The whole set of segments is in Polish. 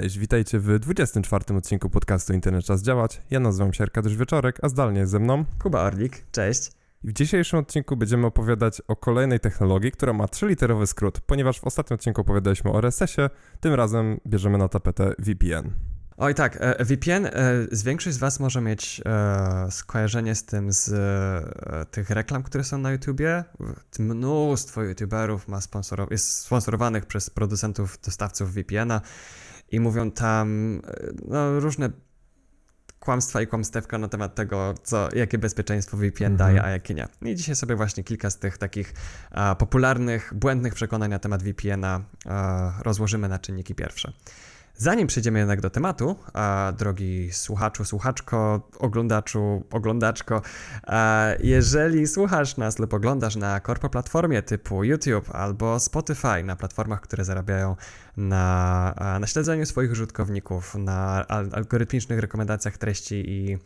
Cześć, witajcie w 24 odcinku podcastu Internet Czas Działać. Ja nazywam się Arkadiusz Wieczorek, a zdalnie jest ze mną Kuba Orlik. Cześć. W dzisiejszym odcinku będziemy opowiadać o kolejnej technologii, która ma trzyliterowy skrót. Ponieważ w ostatnim odcinku opowiadaliśmy o RSS-ie, tym razem bierzemy na tapetę VPN. Oj tak, e, VPN, e, z większość z Was może mieć e, skojarzenie z tym z tych reklam, które są na YouTubie. Mnóstwo YouTuberów ma jest sponsorowanych przez producentów, dostawców VPN-a i mówią tam no, różne kłamstwa i kłamstewka na temat tego, co, jakie bezpieczeństwo VPN mhm. daje, a jakie nie. I dzisiaj sobie właśnie kilka z tych takich a, popularnych, błędnych przekonań na temat VPN-a a, rozłożymy na czynniki pierwsze. Zanim przejdziemy jednak do tematu, a, drogi słuchaczu, słuchaczko, oglądaczu, oglądaczko, jeżeli słuchasz nas lub oglądasz na korpo platformie typu YouTube albo Spotify, na platformach, które zarabiają na, na śledzeniu swoich użytkowników, na algorytmicznych rekomendacjach treści i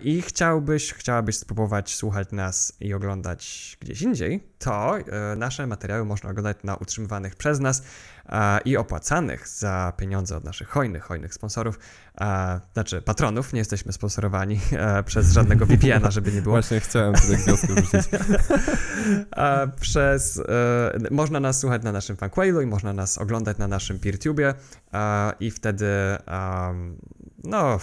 i chciałbyś, chciałabyś spróbować słuchać nas i oglądać gdzieś indziej, to e, nasze materiały można oglądać na utrzymywanych przez nas i opłacanych za pieniądze od naszych hojnych, hojnych sponsorów, znaczy patronów, nie jesteśmy sponsorowani e, przez żadnego VPN-a, żeby nie było. Właśnie chciałem tutaj gwiazdkę wrzucić. przez, e, można nas słuchać na naszym fanquailu i można nas oglądać na naszym PeerTubie i wtedy no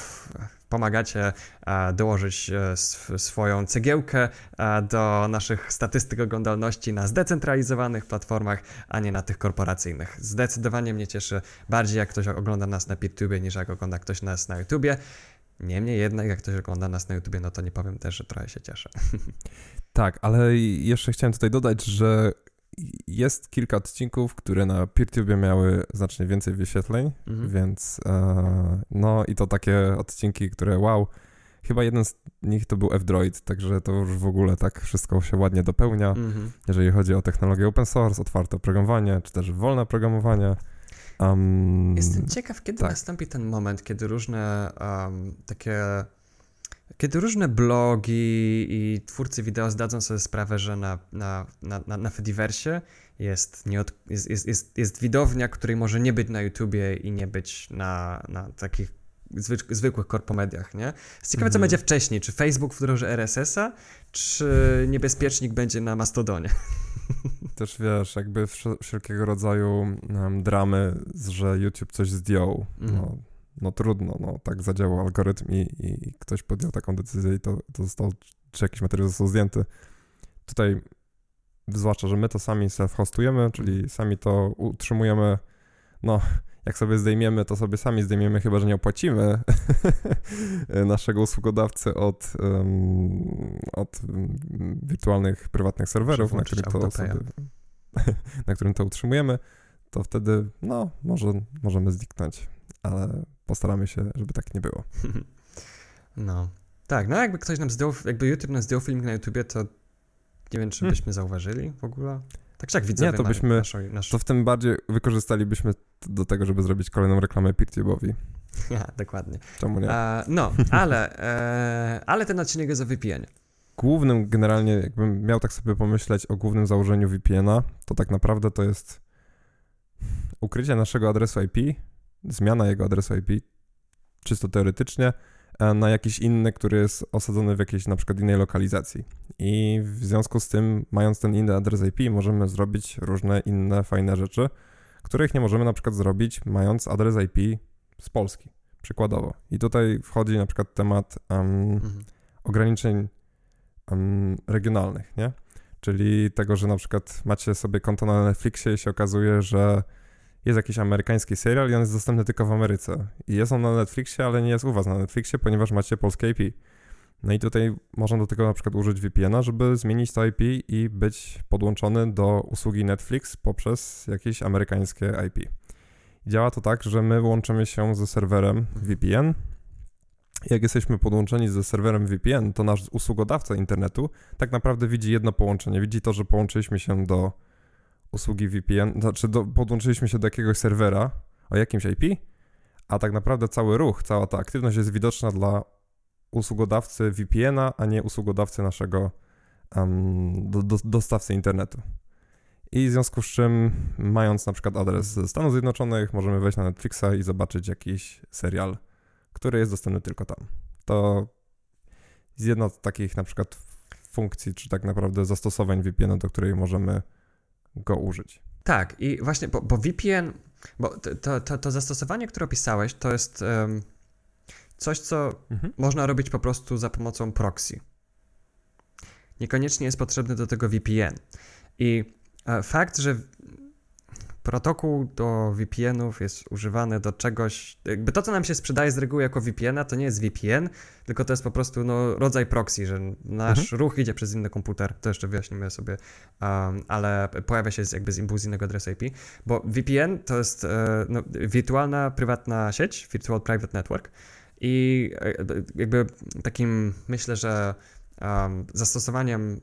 pomagacie e, dołożyć e, swoją cegiełkę e, do naszych statystyk oglądalności na zdecentralizowanych platformach, a nie na tych korporacyjnych. Zdecydowanie mnie cieszy bardziej, jak ktoś ogląda nas na PeerTube, niż jak ogląda ktoś nas na YouTubie. Niemniej jednak, jak ktoś ogląda nas na YouTubie, no to nie powiem też, że trochę się cieszę. Tak, ale jeszcze chciałem tutaj dodać, że jest kilka odcinków, które na PeerTube miały znacznie więcej wyświetleń, mhm. więc e, no i to takie odcinki, które wow, chyba jeden z nich to był F-Droid, także to już w ogóle tak wszystko się ładnie dopełnia, mhm. jeżeli chodzi o technologię open source, otwarte programowanie, czy też wolne programowanie. Um, Jestem ciekaw, kiedy tak. nastąpi ten moment, kiedy różne um, takie kiedy różne blogi i twórcy wideo zdadzą sobie sprawę, że na, na, na, na, na Fediversie jest, nieod, jest, jest, jest, jest widownia, której może nie być na YouTubie i nie być na, na takich zwykłych korpomediach, nie? Jest ciekawe, co mhm. będzie wcześniej, czy Facebook wdroży RSS-a, czy niebezpiecznik będzie na Mastodonie. Też wiesz, jakby wszelkiego rodzaju um, dramy, że YouTube coś zdjął, mhm. no no trudno, no tak zadziałał algorytm i, i ktoś podjął taką decyzję i to, to zostało, czy jakiś materiał został zdjęty. Tutaj zwłaszcza, że my to sami self-hostujemy, czyli sami to utrzymujemy, no jak sobie zdejmiemy, to sobie sami zdejmiemy, chyba że nie opłacimy naszego usługodawcy od, um, od wirtualnych, prywatnych serwerów, na którym, to sobie, na którym to utrzymujemy, to wtedy, no, może możemy zniknąć, ale postaramy się, żeby tak nie było. No. Tak, no jakby ktoś nam zdjął, jakby YouTube nam zdjął filmik na YouTubie, to nie wiem, czy hmm. byśmy zauważyli w ogóle. Tak czy jak widzę, Nie, to byśmy, naszą, naszą... to w tym bardziej wykorzystalibyśmy do tego, żeby zrobić kolejną reklamę PeerTube'owi. Ja, dokładnie. Czemu nie? E, no, ale, e, ale ten odcinek jest o VPN. Głównym generalnie, jakbym miał tak sobie pomyśleć o głównym założeniu VPN-a, to tak naprawdę to jest ukrycie naszego adresu IP zmiana jego adresu IP, czysto teoretycznie, e, na jakiś inny, który jest osadzony w jakiejś na przykład innej lokalizacji. I w związku z tym, mając ten inny adres IP, możemy zrobić różne inne fajne rzeczy, których nie możemy na przykład zrobić, mając adres IP z Polski, przykładowo. I tutaj wchodzi na przykład temat um, mhm. ograniczeń um, regionalnych, nie? Czyli tego, że na przykład macie sobie konto na Netflixie i się okazuje, że jest jakiś amerykański serial i on jest dostępny tylko w Ameryce. I jest on na Netflixie, ale nie jest u was na Netflixie, ponieważ macie polskie IP. No i tutaj można do tego na przykład użyć VPN-a, żeby zmienić to IP i być podłączony do usługi Netflix poprzez jakieś amerykańskie IP. Działa to tak, że my łączymy się ze serwerem VPN. Jak jesteśmy podłączeni ze serwerem VPN, to nasz usługodawca internetu tak naprawdę widzi jedno połączenie. Widzi to, że połączyliśmy się do usługi VPN, znaczy do, podłączyliśmy się do jakiegoś serwera o jakimś IP, a tak naprawdę cały ruch, cała ta aktywność jest widoczna dla usługodawcy VPN-a, a nie usługodawcy naszego um, do, do, dostawcy internetu. I w związku z czym, mając na przykład adres ze Stanów Zjednoczonych, możemy wejść na Netflixa i zobaczyć jakiś serial, który jest dostępny tylko tam. To jest jedna z takich na przykład funkcji, czy tak naprawdę zastosowań VPN, do której możemy go użyć. Tak, i właśnie, bo, bo VPN, bo to, to, to, zastosowanie, które opisałeś, to jest um, coś, co mhm. można robić po prostu za pomocą proxy. Niekoniecznie jest potrzebny do tego VPN. I e, fakt, że protokół do VPN-ów jest używany do czegoś, jakby to, co nam się sprzedaje z reguły jako VPN-a, to nie jest VPN, tylko to jest po prostu no, rodzaj proxy, że nasz mhm. ruch idzie przez inny komputer, to jeszcze wyjaśnimy sobie, um, ale pojawia się z, jakby z innego adresu IP, bo VPN to jest e, no, wirtualna, prywatna sieć, Virtual Private Network i e, jakby takim, myślę, że um, zastosowaniem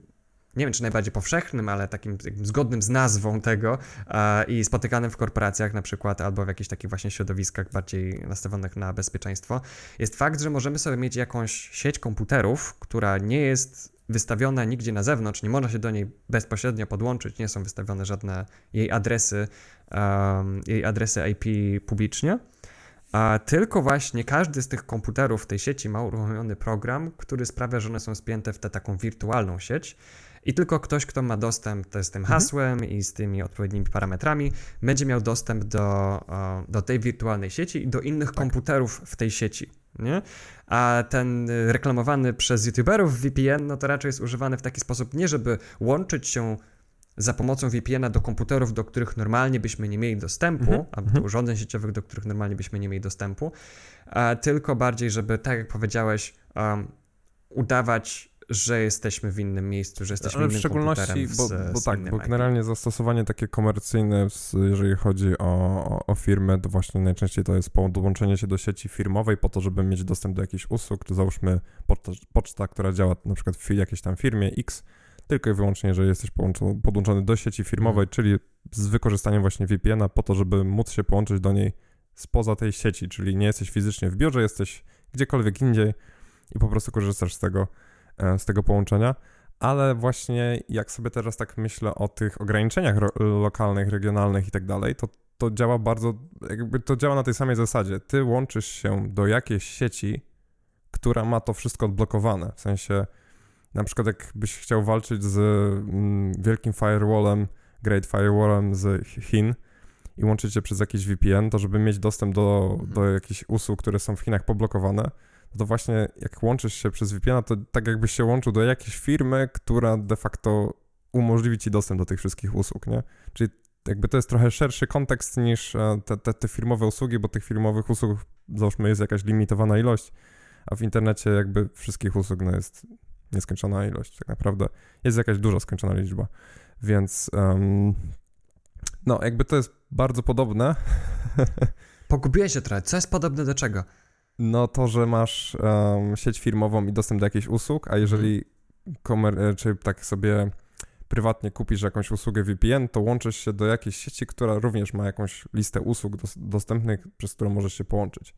nie wiem czy najbardziej powszechnym, ale takim zgodnym z nazwą tego e, i spotykanym w korporacjach na przykład albo w jakichś takich właśnie środowiskach bardziej nastawionych na bezpieczeństwo, jest fakt, że możemy sobie mieć jakąś sieć komputerów, która nie jest wystawiona nigdzie na zewnątrz, nie można się do niej bezpośrednio podłączyć, nie są wystawione żadne jej adresy, um, jej adresy IP publicznie, a tylko właśnie każdy z tych komputerów w tej sieci ma uruchomiony program, który sprawia, że one są spięte w tę taką wirtualną sieć i tylko ktoś, kto ma dostęp z tym mhm. hasłem mhm. i z tymi odpowiednimi parametrami, będzie miał dostęp do, do tej wirtualnej sieci i do innych tak. komputerów w tej sieci. Nie? A ten reklamowany przez YouTuberów VPN, no to raczej jest używany w taki sposób, nie żeby łączyć się za pomocą VPN-a do komputerów, do których normalnie byśmy nie mieli dostępu, mhm. albo do mhm. urządzeń sieciowych, do których normalnie byśmy nie mieli dostępu, tylko bardziej, żeby, tak jak powiedziałeś, um, udawać że jesteśmy w innym miejscu, że jesteśmy Ale innym w szczególności, bo, bo tak, bo generalnie zastosowanie takie komercyjne, jeżeli chodzi o, o, o firmę, to właśnie najczęściej to jest podłączenie się do sieci firmowej po to, żeby mieć dostęp do jakichś usług, to załóżmy poczta, poczta która działa na przykład w jakiejś tam firmie X, tylko i wyłącznie, jeżeli jesteś podłączony do sieci firmowej, hmm. czyli z wykorzystaniem właśnie VPN-a po to, żeby móc się połączyć do niej spoza tej sieci, czyli nie jesteś fizycznie w biurze, jesteś gdziekolwiek indziej i po prostu korzystasz z tego z tego połączenia, ale właśnie jak sobie teraz tak myślę o tych ograniczeniach lokalnych, regionalnych i tak dalej, to to działa bardzo, jakby to działa na tej samej zasadzie. Ty łączysz się do jakiejś sieci, która ma to wszystko odblokowane. W sensie, na przykład jakbyś chciał walczyć z mm, wielkim firewallem, Great Firewallem z Chin i łączyć się przez jakiś VPN, to żeby mieć dostęp do, mhm. do jakichś usług, które są w Chinach poblokowane, to właśnie jak łączysz się przez VPN, to tak jakbyś się łączył do jakiejś firmy, która de facto umożliwi ci dostęp do tych wszystkich usług, nie? Czyli jakby to jest trochę szerszy kontekst niż e, te, te, te firmowe usługi, bo tych firmowych usług, załóżmy, jest jakaś limitowana ilość, a w internecie jakby wszystkich usług no, jest nieskończona ilość, tak naprawdę. Jest jakaś duża skończona liczba, więc um, no, jakby to jest bardzo podobne. Pogubiłeś się trochę. Co jest podobne do czego? No to, że masz um, sieć firmową i dostęp do jakichś usług, a jeżeli komer- e, czy tak sobie prywatnie kupisz jakąś usługę VPN, to łączysz się do jakiejś sieci, która również ma jakąś listę usług dos- dostępnych, przez którą możesz się połączyć.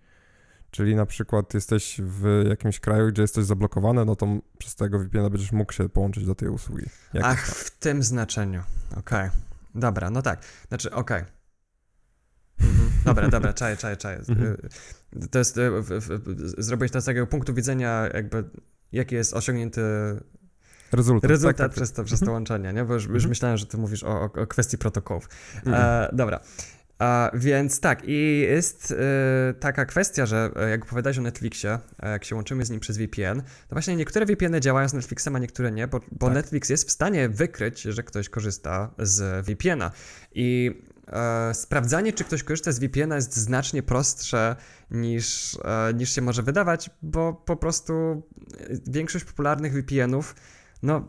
Czyli na przykład jesteś w jakimś kraju, gdzie jesteś zablokowany, no to przez tego VPN będziesz mógł się połączyć do tej usługi. Ach, w tym znaczeniu. Okej. Okay. Dobra, no tak. Znaczy, okej. Okay. Mhm. Dobra, dobra, czaję, czaję, czaję. Mhm. Y, to jest, y, zrobić to z takiego punktu widzenia jakby, jaki jest osiągnięty rezultat, rezultat tak, tak, przez, to, przez to mhm. łączenie, nie? Bo już, już myślałem, że ty mówisz o, o kwestii protokołów. E, dobra. A, więc tak, i jest y, taka kwestia, że e, jak opowiadałeś o Netflixie, jak się łączymy z nim przez VPN, to właśnie niektóre VPN-y działają z Netflixem, a niektóre nie, bo, bo tak. Netflix jest w stanie wykryć, że ktoś korzysta z VPN-a. I e, sprawdzanie, czy ktoś korzysta z VPN-a jest znacznie prostsze niż, e, niż się może wydawać, bo po prostu większość popularnych VPN-ów no,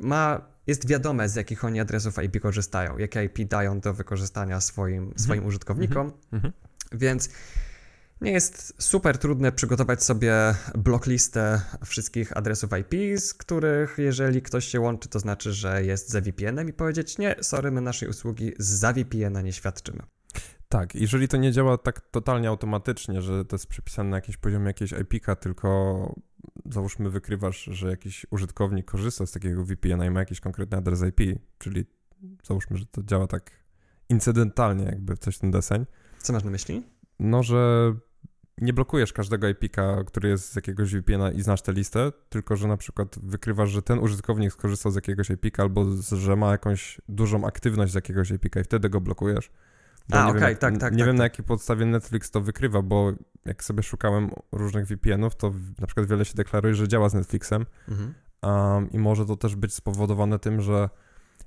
ma jest wiadome, z jakich oni adresów IP korzystają, jakie IP dają do wykorzystania swoim, mhm. swoim użytkownikom. Mhm. mhm. Więc nie jest super trudne przygotować sobie blocklistę wszystkich adresów IP, z których jeżeli ktoś się łączy, to znaczy, że jest za VPN-em i powiedzieć nie, sorry, my naszej usługi za VPN-a nie świadczymy. Tak, jeżeli to nie działa tak totalnie automatycznie, że to jest przypisane na jakimś poziomie jakiejś IP-ka, tylko załóżmy wykrywasz, że jakiś użytkownik korzysta z takiego VPN-a i ma jakiś konkretny adres IP, czyli załóżmy, że to działa tak incydentalnie, jakby coś ten deseń. Co masz na myśli? No, że nie blokujesz każdego IP-ka, który jest z jakiegoś VPN-a i znasz tę listę, tylko że na przykład wykrywasz, że ten użytkownik skorzystał z jakiegoś IP-ka albo z, że ma jakąś dużą aktywność z jakiegoś IP-ka i wtedy go blokujesz. Bo A, okej, okay, tak, tak. Nie tak, wiem tak. na jakiej podstawie Netflix to wykrywa, bo jak sobie szukałem różnych VPN-ów, to na przykład wiele się deklaruje, że działa z Netflixem mhm. um, i może to też być spowodowane tym, że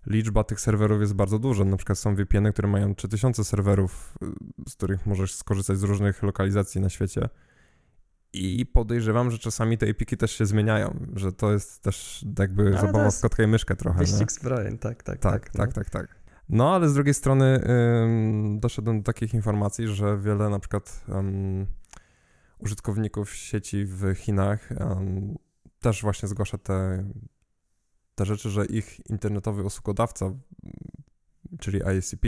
liczba tych serwerów jest bardzo duża. Na przykład są VPN-y, które mają 3000 serwerów, y, z których możesz skorzystać z różnych lokalizacji na świecie. I podejrzewam, że czasami te API też się zmieniają, że to jest też jakby A, zabawa w kotka i myszkę trochę. Wyścig zbrojeń, tak, tak, tak. Tak, tak, no. tak, tak. No, ale z drugiej strony ym, doszedłem do takich informacji, że wiele na przykład ym, użytkowników sieci w Chinach ym, też właśnie zgłasza te te rzeczy, że ich internetowy usługodawca, czyli ISCP,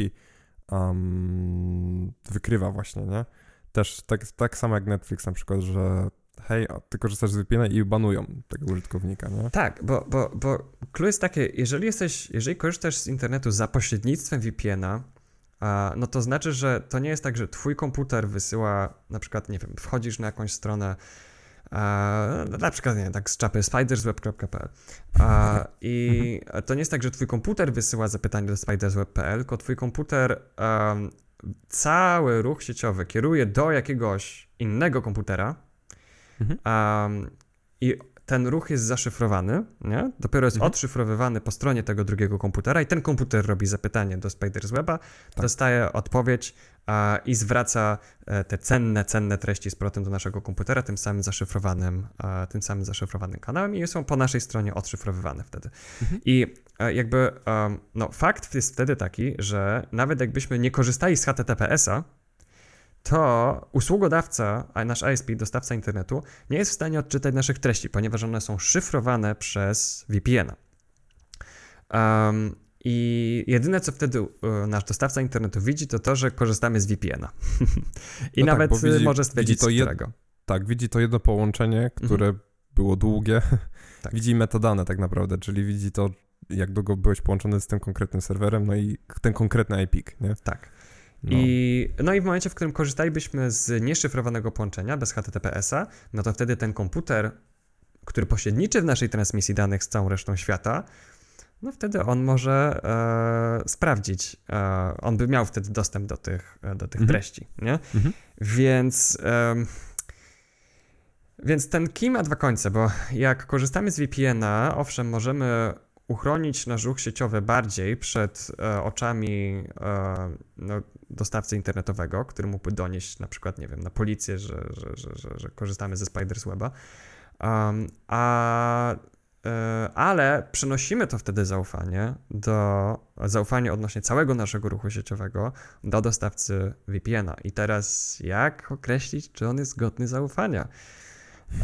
um, wykrywa właśnie, nie? Też tak, tak samo jak Netflix na przykład, że hej, ty korzystasz z VPN i banują tego użytkownika, nie? Tak, bo, bo, bo clue jest takie, jeżeli jesteś, jeżeli korzystasz z internetu za pośrednictwem VPN-a, no to znaczy, że to nie jest tak, że twój komputer wysyła, na przykład, nie wiem, wchodzisz na jakąś stronę na przykład, nie tak z czapy spidersweb.pl. I mhm. to nie jest tak, że twój komputer wysyła zapytanie do spidersweb.pl, tylko twój komputer um, cały ruch sieciowy kieruje do jakiegoś innego komputera mhm. i ten ruch jest zaszyfrowany, nie? dopiero jest mhm. odszyfrowywany po stronie tego drugiego komputera i ten komputer robi zapytanie do Spidersweba, tak. dostaje odpowiedź i zwraca e, te cenne, cenne treści z powrotem do naszego komputera tym samym zaszyfrowanym, tym samym zaszyfrowanym kanałem i są po naszej stronie odszyfrowywane wtedy. Mhm. I e, jakby no, fakt jest wtedy taki, że nawet jakbyśmy nie korzystali z HTTPS-a, to usługodawca, a nasz ISP, dostawca internetu, nie jest w stanie odczytać naszych treści, ponieważ one są szyfrowane przez VPN-a. Um, I jedyne, co wtedy e, nasz dostawca internetu widzi, to to, że korzystamy z VPN-a. I no tak, nawet tak, widzi, może stwierdzić, widzi to którego. Tak, widzi to jedno połączenie, mhm. które mhm. było długie. Tak. widzi metadane tak naprawdę, czyli widzi to, jak długo byłeś połączony z tym konkretnym serwerem, no i ten konkretny IP, nie? Tak. No. I, no i w momencie, w którym korzystalibyśmy z nieszyfrowanego połączenia bez HTTPS-a, no to wtedy ten komputer, który pośredniczy w naszej transmisji danych z całą resztą świata, no wtedy on może e, sprawdzić, e, on by miał wtedy dostęp do tych, e, do tych mhm. treści, nie? Mhm. Więc... więc ten key ma dwa końce, bo jak korzystamy z VPN-a, owszem, możemy uchronić nasz ruch sieciowy bardziej przed e, oczami e, no, dostawcy internetowego, który mógłby donieść na przykład, nie wiem, na policję, że, że, że, że, korzystamy ze Spiders Weba. Um, a, e, ale przenosimy to wtedy zaufanie do zaufanie odnośnie całego naszego ruchu sieciowego do dostawcy VPN-a. I teraz jak określić, czy on jest godny zaufania?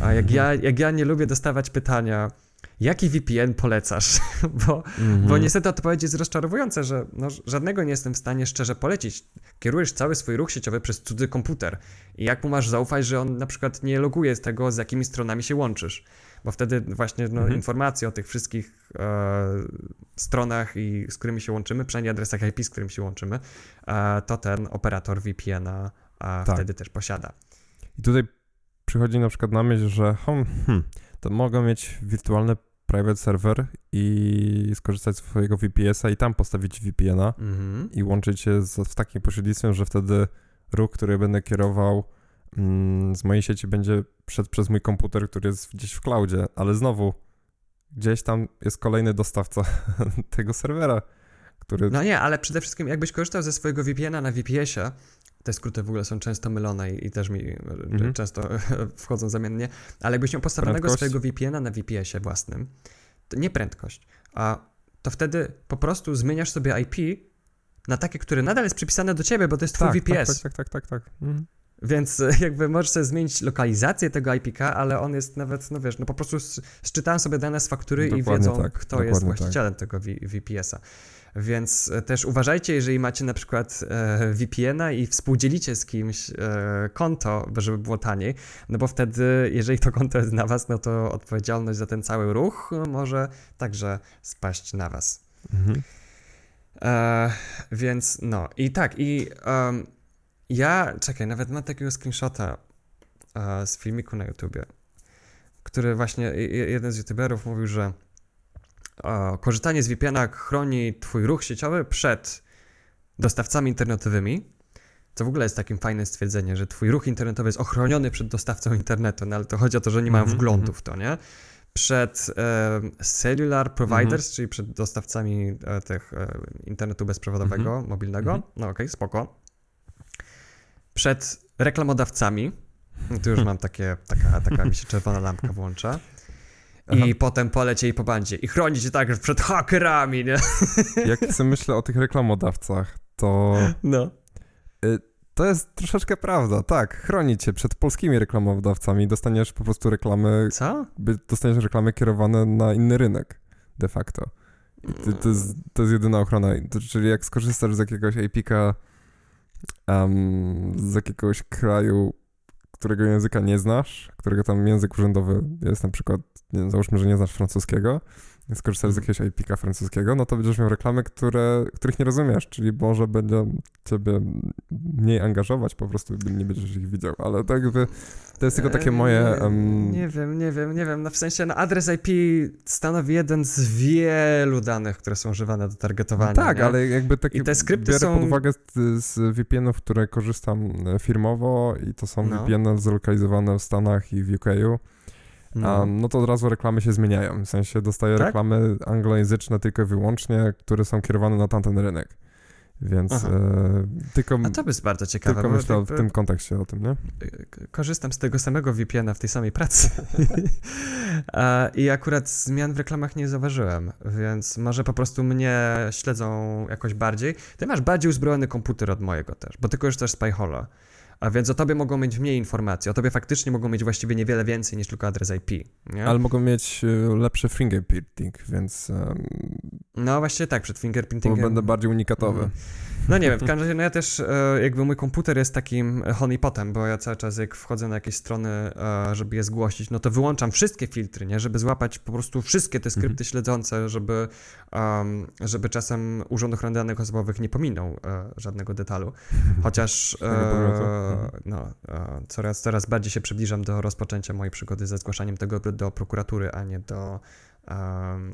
A jak ja, jak ja nie lubię dostawać pytania, jaki VPN polecasz? bo, -hmm. bo niestety odpowiedź jest rozczarowująca, że no, żadnego nie jestem w stanie szczerze polecić. Kierujesz cały swój ruch sieciowy przez cudzy komputer i jak mu masz zaufać, że on na przykład nie loguje z tego, z jakimi stronami się łączysz? Bo wtedy właśnie no, -hmm. informacje o tych wszystkich e, stronach, i, z którymi się łączymy, przynajmniej adresach IP, z którymi się łączymy, e, to ten operator VPN-a tak. wtedy też posiada. I tutaj przychodzi na przykład na myśl, że hmm, hmm, to mogą mieć wirtualne private server i skorzystać z swojego VPS-a i tam postawić VPN-a mm-hmm. i łączyć się z, z takim pośrednictwem, że wtedy ruch, który będę kierował z mojej sieci będzie przed przez mój komputer, który jest gdzieś w cloudzie, ale znowu gdzieś tam jest kolejny dostawca tego serwera, który... No nie, ale przede wszystkim jakbyś korzystał ze swojego VPN-a na VPS-ie, te skróty w ogóle są często mylone i, i też mi mhm. często wchodzą zamiennie, ale jakbyś miał postawionego prędkość? swojego VPN-a na VPS-ie własnym, to nie prędkość, a to wtedy po prostu zmieniasz sobie IP na takie, które nadal jest przypisane do ciebie, bo to jest twój tak, VPS. Tak, tak, tak, tak, tak. Mhm. Więc jakby możesz sobie zmienić lokalizację tego IPK, ale on jest nawet, no wiesz, no po prostu szczytałem sobie dane z faktury dokładnie i wiedzą, tak, kto jest właścicielem tak. tego VPS-a. Więc e, też uważajcie, jeżeli macie na przykład e, VPN-a i współdzielicie z kimś e, konto, żeby było taniej, no bo wtedy, jeżeli to konto jest na was, no to odpowiedzialność za ten cały ruch może także spaść na was. Mhm. E, więc no, i tak, i um, ja, czekaj, nawet mam takiego screenshota e, z filmiku na YouTubie, który właśnie jeden z YouTuberów mówił, że e, korzystanie z VPN-a chroni twój ruch sieciowy przed dostawcami internetowymi, co w ogóle jest takim fajnym stwierdzenie, że twój ruch internetowy jest ochroniony przed dostawcą internetu, no ale to chodzi o to, że nie mają mm -hmm, wglądu w to, nie? Przed e, cellular providers, mm -hmm. czyli przed dostawcami e, tych e, internetu bezprzewodowego, mm -hmm. mobilnego. Mhm. No okej, okay, spoko. Przed reklamodawcami, tu już mam takie, taka, taka mi się czerwona lampka włącza. I Aha. potem polecieli po bandzie. I chroni cię także przed hakerami, nie? Jak sobie myślę o tych reklamodawcach, to... No. Y, to jest troszeczkę prawda, tak. Chroni cię przed polskimi reklamodawcami. Dostaniesz po prostu reklamy. Co? Dostaniesz reklamy kierowane na inny rynek, de facto. To, to, jest, to jest jedyna ochrona. To, czyli jak skorzystasz z jakiegoś APK um, z jakiegoś kraju, którego języka nie znasz, którego tam język urzędowy jest na przykład, nie, załóżmy, że nie znasz francuskiego, skorzystasz z mhm. jakiegoś IPka francuskiego, no to będziesz miał reklamy, które, których nie rozumiesz, czyli może będzie ciebie mniej angażować, po prostu nie będziesz ich widział, ale tak jakby to jest tylko takie moje... Um... Nie wiem, nie wiem, nie wiem, no w sensie no adres IP stanowi jeden z wielu danych, które są używane do targetowania. No tak, nie? ale jakby takie... I te skrypty biorę są... pod uwagę z, z VPN-ów, które korzystam e, firmowo i to są no. VPN-y zlokalizowane w Stanach i w UK-u no. Um, no to od razu reklamy się zmieniają. W sensie dostaję tak? reklamy anglojęzyczne tylko i wyłącznie, które są kierowane na tamten rynek. Więc e, tylko. A to jest bardzo ciekawe. Tylko myślę w tym kontekście o tym, nie? Korzystam z tego samego VPN-a w tej samej pracy. I akurat zmian w reklamach nie zauważyłem, więc może po prostu mnie śledzą jakoś bardziej. Ty masz bardziej uzbrojony komputer od mojego też, bo ty korzystasz z PyHola. A więc o tobie mogą mieć mniej informacji. O tobie faktycznie mogą mieć właściwie niewiele więcej niż tylko adres IP. Nie? Ale mogą mieć e, lepszy fingerprinting, więc. Um, no właśnie tak, przed fingerprintingiem. Bo będę bardziej unikatowy. No nie wiem, w każdym razie no ja też e, jakby mój komputer jest takim honeypotem, bo ja cały czas jak wchodzę na jakieś strony, e, żeby je zgłosić, no to wyłączam wszystkie filtry, nie, żeby złapać po prostu wszystkie te skrypty mhm. śledzące, żeby, um, żeby czasem Urząd Ochrony Danych Osobowych nie pominął e, żadnego detalu. Chociaż mhm. no, coraz, coraz bardziej się przybliżam do rozpoczęcia mojej przygody ze zgłaszaniem tego do prokuratury, a nie do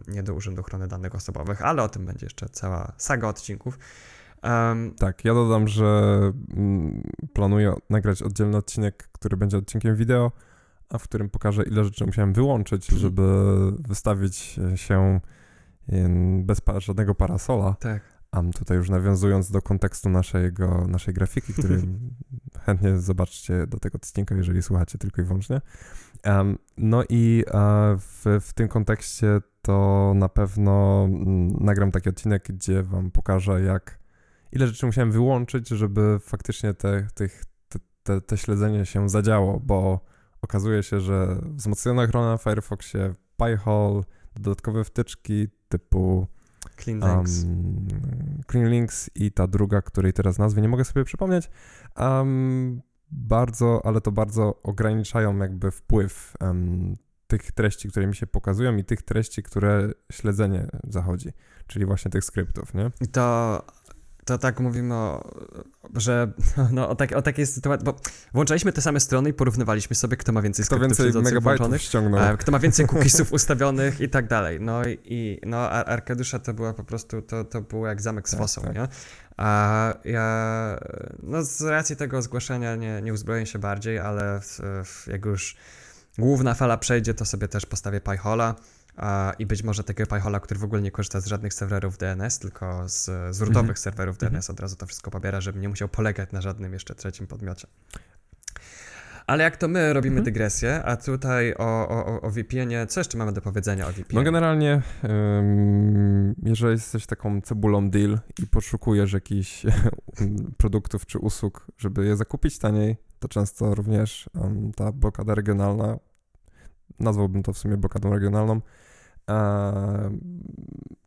nie do Urzędu Ochrony Danych Osobowych, ale o tym będzie jeszcze cała saga odcinków. Um, tak, ja dodam, że mm, planuję nagrać oddzielny odcinek, który będzie odcinkiem wideo, a w którym pokażę, ile rzeczy musiałem wyłączyć, mhm. żeby wystawić się bez żadnego parasola. Tak. A tutaj już nawiązując do kontekstu naszego, naszej grafiki, który chętnie zobaczcie do tego odcinka, jeżeli słuchacie tylko i wyłącznie. Um, no i uh, w, w tym kontekście to na pewno mm, nagram taki odcinek, gdzie wam pokażę, jak ile rzeczy musiałem wyłączyć, żeby faktycznie te, tych, te, te, te śledzenie się zadziało, bo okazuje się, że wzmocniona ochrona w Firefoxie, PyHole, dodatkowe wtyczki typu Clean Links. Um, Clean i ta druga, której teraz nazwy nie mogę sobie przypomnieć, um, bardzo, ale to bardzo ograniczają jakby wpływ um, tych treści, które mi się pokazują i tych treści, które śledzenie zachodzi, czyli właśnie tych skryptów, nie? I to to tak mówimy o, że no, o, tak, o takiej sytuacji, bo włączaliśmy te same strony i porównywaliśmy sobie, kto ma więcej kto więcej megabajtów ściągnął. kto ma więcej cookiesów ustawionych i tak dalej. No i no, Arkadusza to była po prostu, to, to było jak zamek z tak, fosą, tak. nie? A ja, no z racji tego zgłoszenia nie, nie uzbroję się bardziej, ale w, w, jak już główna fala przejdzie, to sobie też postawię PyHola i być może takiego PyHola, który w ogóle nie korzysta z żadnych serwerów DNS, tylko z, z rotowych mm -hmm. serwerów DNS, od razu to wszystko pobiera, żeby nie musiał polegać na żadnym jeszcze trzecim podmiocie. Ale jak to my robimy mhm. dygresję, a tutaj o, o, o VPN-ie, co jeszcze mamy do powiedzenia o VPN? No generalnie, um, jeżeli jesteś taką cebulą deal i poszukujesz jakichś produktów czy usług, żeby je zakupić taniej, to często również um, ta blokada regionalna, nazwałbym to w sumie blokadą regionalną,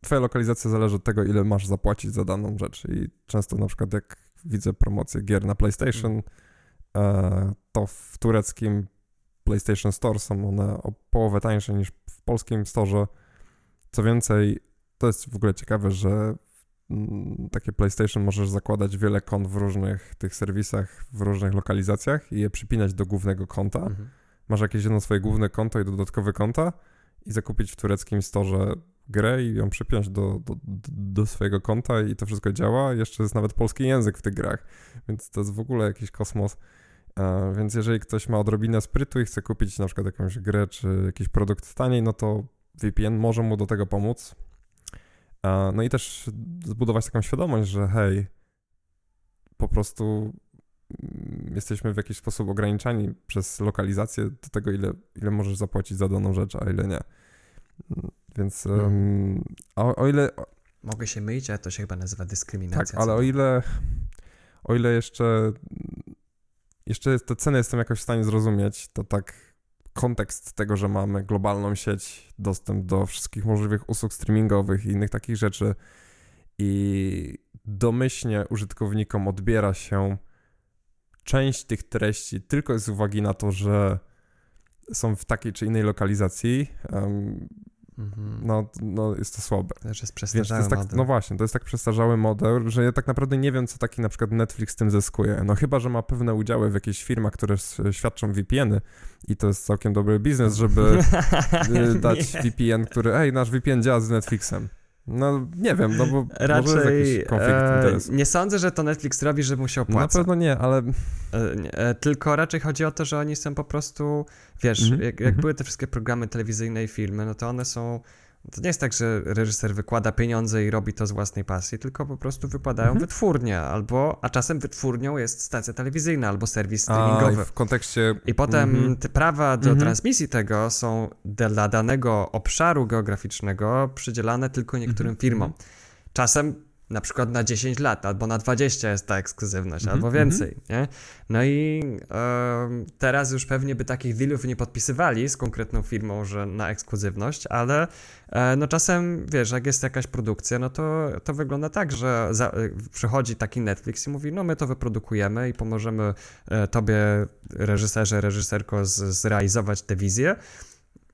Twoja lokalizacja zależy od tego, ile masz zapłacić za daną rzecz. I często na przykład jak widzę promocję gier na PlayStation, e, to w tureckim PlayStation Store są one o połowę tańsze niż w polskim storze. Co więcej, to jest w ogóle ciekawe, że mm, takie PlayStation możesz zakładać wiele kont w różnych tych serwisach, w różnych lokalizacjach i je przypinać do głównego konta. Mhm. Masz jakieś jedno swoje główne konto i dodatkowe konta i zakupić w tureckim storze grę i ją przypiąć do, do, do swojego konta i to wszystko działa. Jeszcze jest nawet polski język w tych grach, więc to jest w ogóle jakiś kosmos. E, więc jeżeli ktoś ma odrobinę sprytu i chce kupić na przykład jakąś grę czy jakiś produkt taniej, no to VPN może mu do tego pomóc. E, no i też zbudować taką świadomość, że hej, po prostu jesteśmy w jakiś sposób ograniczani przez lokalizację do tego, ile, ile możesz zapłacić za daną rzecz, a ile nie. Więc um, o, o, ile... Mogę się mylić, ale to się chyba nazywa dyskryminacja. Tak, ale o ile, o ile jeszcze, jeszcze te ceny jestem jakoś w stanie zrozumieć, to tak kontekst tego, że mamy globalną sieć, dostęp do wszystkich możliwych usług streamingowych i innych takich rzeczy i domyślnie użytkownikom odbiera się część tych treści tylko z uwagi na to, że są w takiej czy innej lokalizacji, um, Mhm. No, no jest to słabe. Też jest przestarzały jest tak, No właśnie, to jest tak przestarzały model, że ja tak naprawdę nie wiem, co taki na przykład Netflix tym zyskuje. No chyba, że ma pewne udziały w jakichś firmach, które świadczą VPN-y i to jest całkiem dobry biznes, żeby y, dać VPN, który, ej, nasz VPN działa z Netflixem. No nie wiem, no bo Raczej, może jest jakiś konflikt e, interesów. Nie sądzę, że to Netflix robi, żeby mu się opłaca. Na pewno nie, ale... E, e, tylko raczej chodzi o to, że oni są po prostu, wiesz, mm -hmm. jak, jak mm -hmm. były te wszystkie programy telewizyjne i filmy, no to one są to nie jest tak, że reżyser wykłada pieniądze i robi to z własnej pasji, tylko po prostu wykładają mhm. wytwórnia, albo, a czasem wytwórnią jest stacja telewizyjna albo serwis streamingowy. A, w kontekście... I potem mhm. te prawa do mhm. transmisji tego są dla danego obszaru geograficznego przydzielane tylko niektórym mhm. firmom. Czasem na przykład na 10 lat, albo na 20 jest ta ekskluzywność, mm -hmm, albo więcej, mm -hmm. nie? No i y, teraz już pewnie by takich dealów nie podpisywali z konkretną firmą, że na ekskluzywność, ale y, no czasem, wiesz, jak jest jakaś produkcja, no to, to wygląda tak, że za, y, przychodzi taki Netflix i mówi, no my to wyprodukujemy i pomożemy tobie, reżyserze, reżyserko, z, zrealizować tę wizję,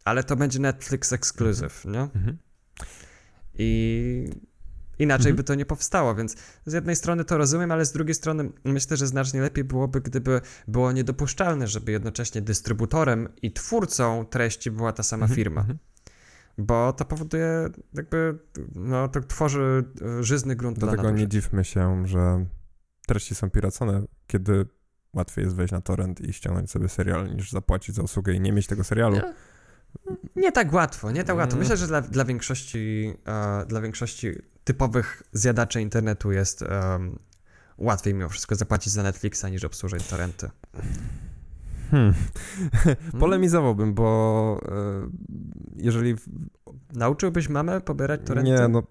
ale to będzie Netflix Exclusive, nie? Mm -hmm. I Inaczej mhm. by to nie powstało, więc z jednej strony to rozumiem, ale z drugiej strony myślę, że znacznie lepiej byłoby, gdyby było niedopuszczalne, żeby jednocześnie dystrybutorem i twórcą treści była ta sama mhm. firma. Mhm. Bo to powoduje, jakby, no to tworzy e, żyzny grunt Dlatego dla nie dziwmy się, że treści są piracone, kiedy łatwiej jest wejść na torrent i ściągnąć sobie serial, niż zapłacić za usługę i nie mieć tego serialu. Nie, nie tak łatwo, nie tak łatwo. Myślę, że dla, dla większości, uh, dla większości typowych zjadaczy internetu jest um, łatwiej mimo wszystko zapłacić za Netflixa niż obsłużyć torrenty. Hmm. Polemizowałbym, bo e, jeżeli... Nauczyłbyś mamę pobierać torrenty? Nie, no...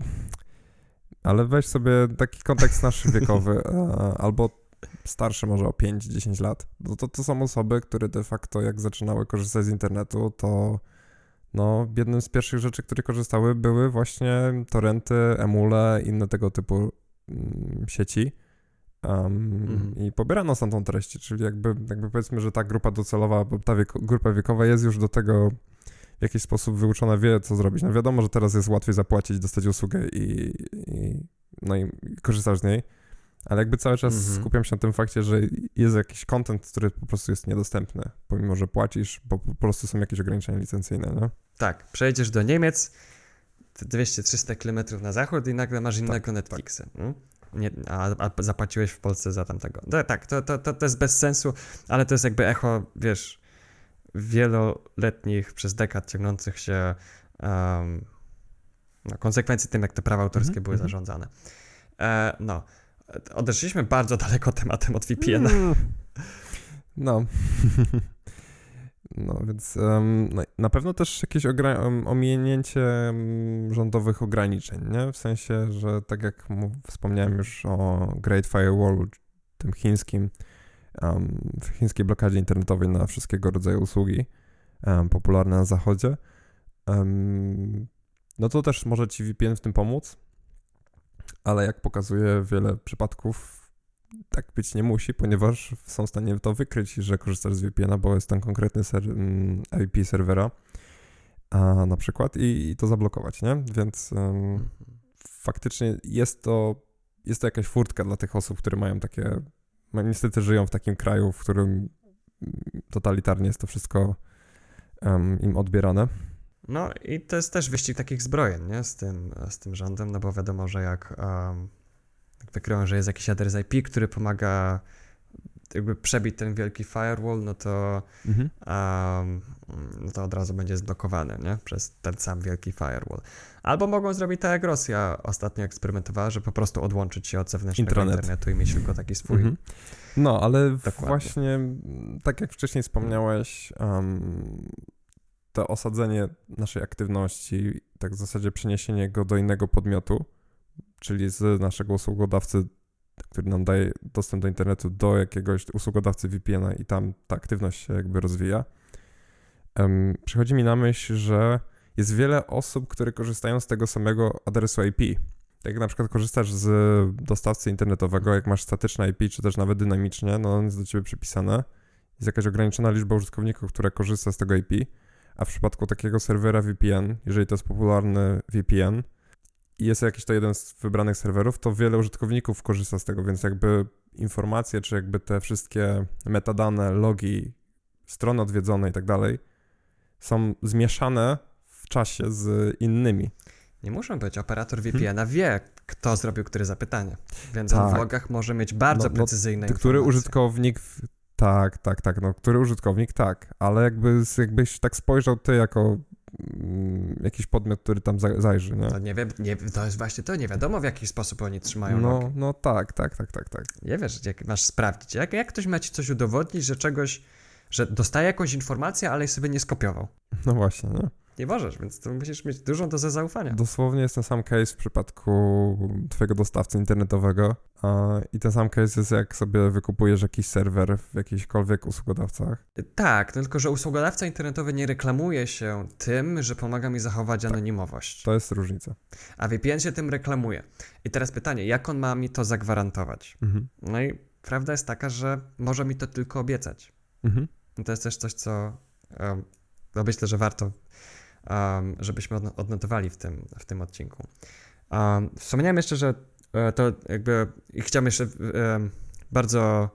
Ale weź sobie taki kontekst nasz wiekowy, e, albo starszy może o 5-10 lat. No to, to są osoby, które de facto jak zaczynały korzystać z internetu, to no, jednym z pierwszych rzeczy, które korzystały, były właśnie torrenty, emule, inne tego typu mm, sieci. Um, mhm. I pobierano stamtąd treści, czyli jakby, jakby powiedzmy, że ta grupa docelowa, ta wieko, grupa wiekowa jest już do tego w jakiś sposób wyuczona, wie co zrobić. No wiadomo, że teraz jest łatwiej zapłacić, dostać usługę i, i no i korzystasz z niej ale jakby cały czas -hmm. skupiam się na tym fakcie, że jest jakiś content, który po prostu jest niedostępny, pomimo, że płacisz, bo po prostu są jakieś ograniczenia licencyjne, no? Tak, przejdziesz do Niemiec, 200-300 km na zachód i nagle masz innego tak, Netflixa. Tak. Nie, a, a, zapłaciłeś w Polsce za tamtego. No, tak, to, to, to, to jest bez sensu, ale to jest jakby echo, wiesz, wieloletnich, przez dekad ciągnących się um, no, konsekwencji tym, jak te prawa autorskie mm -hmm, były -hmm. zarządzane. E, no, Odeszliśmy bardzo daleko tematem od VPN. Mm. No. No, więc um, na pewno też jakieś um, ominięcie um, rządowych ograniczeń, nie? W sensie, że tak jak wspomniałem już o Great Firewall, tym chińskim, w chińskiej blokadzie internetowej na wszystkiego rodzaju usługi popularne na zachodzie, no to też może ci VPN w tym pomóc, ale jak pokazuje wiele przypadków, tak być nie musi, ponieważ są w stanie to wykryć, że korzystasz z VPN-a, bo jest tam konkretny ser IP serwera a, na przykład i, i, to zablokować, nie? Więc um, faktycznie jest to, jest to jakaś furtka dla tych osób, które mają takie, no, niestety żyją w takim kraju, w którym totalitarnie jest to wszystko um, im odbierane. No i to jest też wyścig takich zbrojeń, nie? Z tym, z tym rządem, no bo wiadomo, że jak, um, wykryją, że jest jakiś adres IP, który pomaga jakby przebić ten wielki firewall, no to, mhm. um, no to od razu będzie zblokowany, nie? Przez ten sam wielki firewall. Albo mogą zrobić tak jak Rosja ostatnio eksperymentowała, że po prostu odłączyć się od zewnętrznego Intranet. internetu i mieć tylko taki swój. Mhm. No, ale Dokładnie. właśnie tak jak wcześniej wspomniałeś, um, to osadzenie naszej aktywności, tak w zasadzie przeniesienie go do innego podmiotu, czyli z naszego usługodawcy, który nam daje dostęp do internetu, do jakiegoś usługodawcy VPN-a i tam ta aktywność się jakby rozwija. Um, przychodzi mi na myśl, że jest wiele osób, które korzystają z tego samego adresu IP. Tak jak na przykład korzystasz z dostawcy internetowego, jak masz statyczne IP, czy też nawet dynamicznie, no on jest do ciebie przypisane. Jest jakaś ograniczona liczba użytkowników, która korzysta z tego IP a w przypadku takiego serwera VPN, jeżeli to jest popularny VPN i jest jakiś to jeden z wybranych serwerów, to wiele użytkowników korzysta z tego, więc jakby informacje, czy jakby te wszystkie metadane, logi, strony odwiedzone i tak dalej są zmieszane w czasie z innymi. Nie muszą być. Operator VPN-a hmm. wie, kto zrobił które zapytanie. Więc tak. on w logach może mieć bardzo no, no, precyzyjne informacje. Który użytkownik tak, tak, tak, no, który użytkownik, tak, ale jakby, jakbyś tak spojrzał ty jako mm, jakiś podmiot, który tam zajrzy, nie? To nie wiem, nie, to jest właśnie to, nie wiadomo w jaki sposób oni trzymają no, logi. No tak, tak, tak, tak, tak. Nie wiesz, jak masz sprawdzić, jak, jak ktoś ma ci coś udowodnić, że czegoś, że dostaje jakąś informację, ale sobie nie skopiował. No właśnie, nie? Nie możesz, więc to musisz mieć dużą dozę zaufania. Dosłownie jest ten sam case w przypadku twojego dostawcy internetowego i ten sam case jest jak sobie wykupujesz jakiś serwer w jakichkolwiek usługodawcach. Tak, tylko że usługodawca internetowy nie reklamuje się tym, że pomaga mi zachować tak, anonimowość. To jest różnica. A VPN się tym reklamuje. I teraz pytanie, jak on ma mi to zagwarantować? Mhm. No i prawda jest taka, że może mi to tylko obiecać. Mhm. I to jest też coś, co no myślę, że warto um, żebyśmy odnotowali w tym, w tym odcinku. Um, wspomniałem jeszcze, że e, to jakby i chciałem jeszcze um, bardzo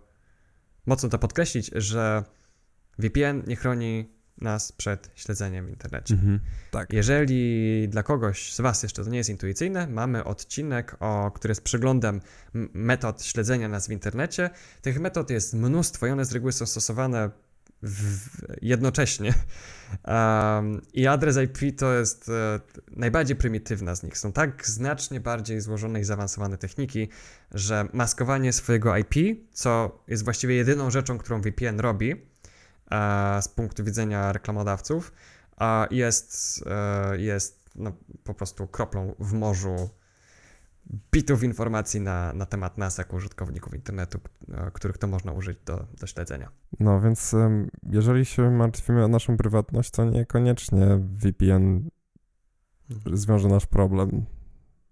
mocno to podkreślić, że VPN nie chroni nas przed śledzeniem w internecie. Mhm, tak. Jeżeli dla kogoś z Was jeszcze to nie jest intuicyjne, mamy odcinek, o, który jest przeglądem metod śledzenia nas w internecie. Tych metod jest mnóstwo i one z reguły są stosowane w, jednocześnie. Um, I adres IP to jest e, najbardziej prymitywna z nich. Są tak znacznie bardziej złożone i zaawansowane techniki, że maskowanie swojego IP, co jest właściwie jedyną rzeczą, którą VPN robi e, z punktu widzenia reklamodawców, jest, e, jest no, po prostu kroplą w morzu bitów informacji na, na temat nas jako użytkowników internetu, e, których to można użyć do, do śledzenia. No więc jeżeli się martwimy o naszą prywatność, to niekoniecznie VPN mhm. zwiąże nasz problem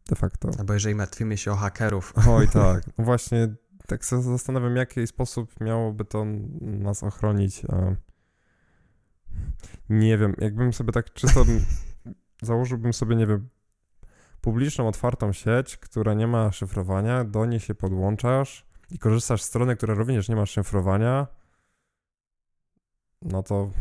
de facto. Albo jeżeli martwimy się o hakerów. Oj tak, no właśnie tak się zastanawiam, w jaki sposób miałoby to nas ochronić. Nie wiem, jakbym sobie tak czysto założyłbym sobie, nie wiem, publiczną, otwartą sieć, która nie ma szyfrowania, do niej się podłączasz i korzystasz z strony, która również nie ma szyfrowania, no to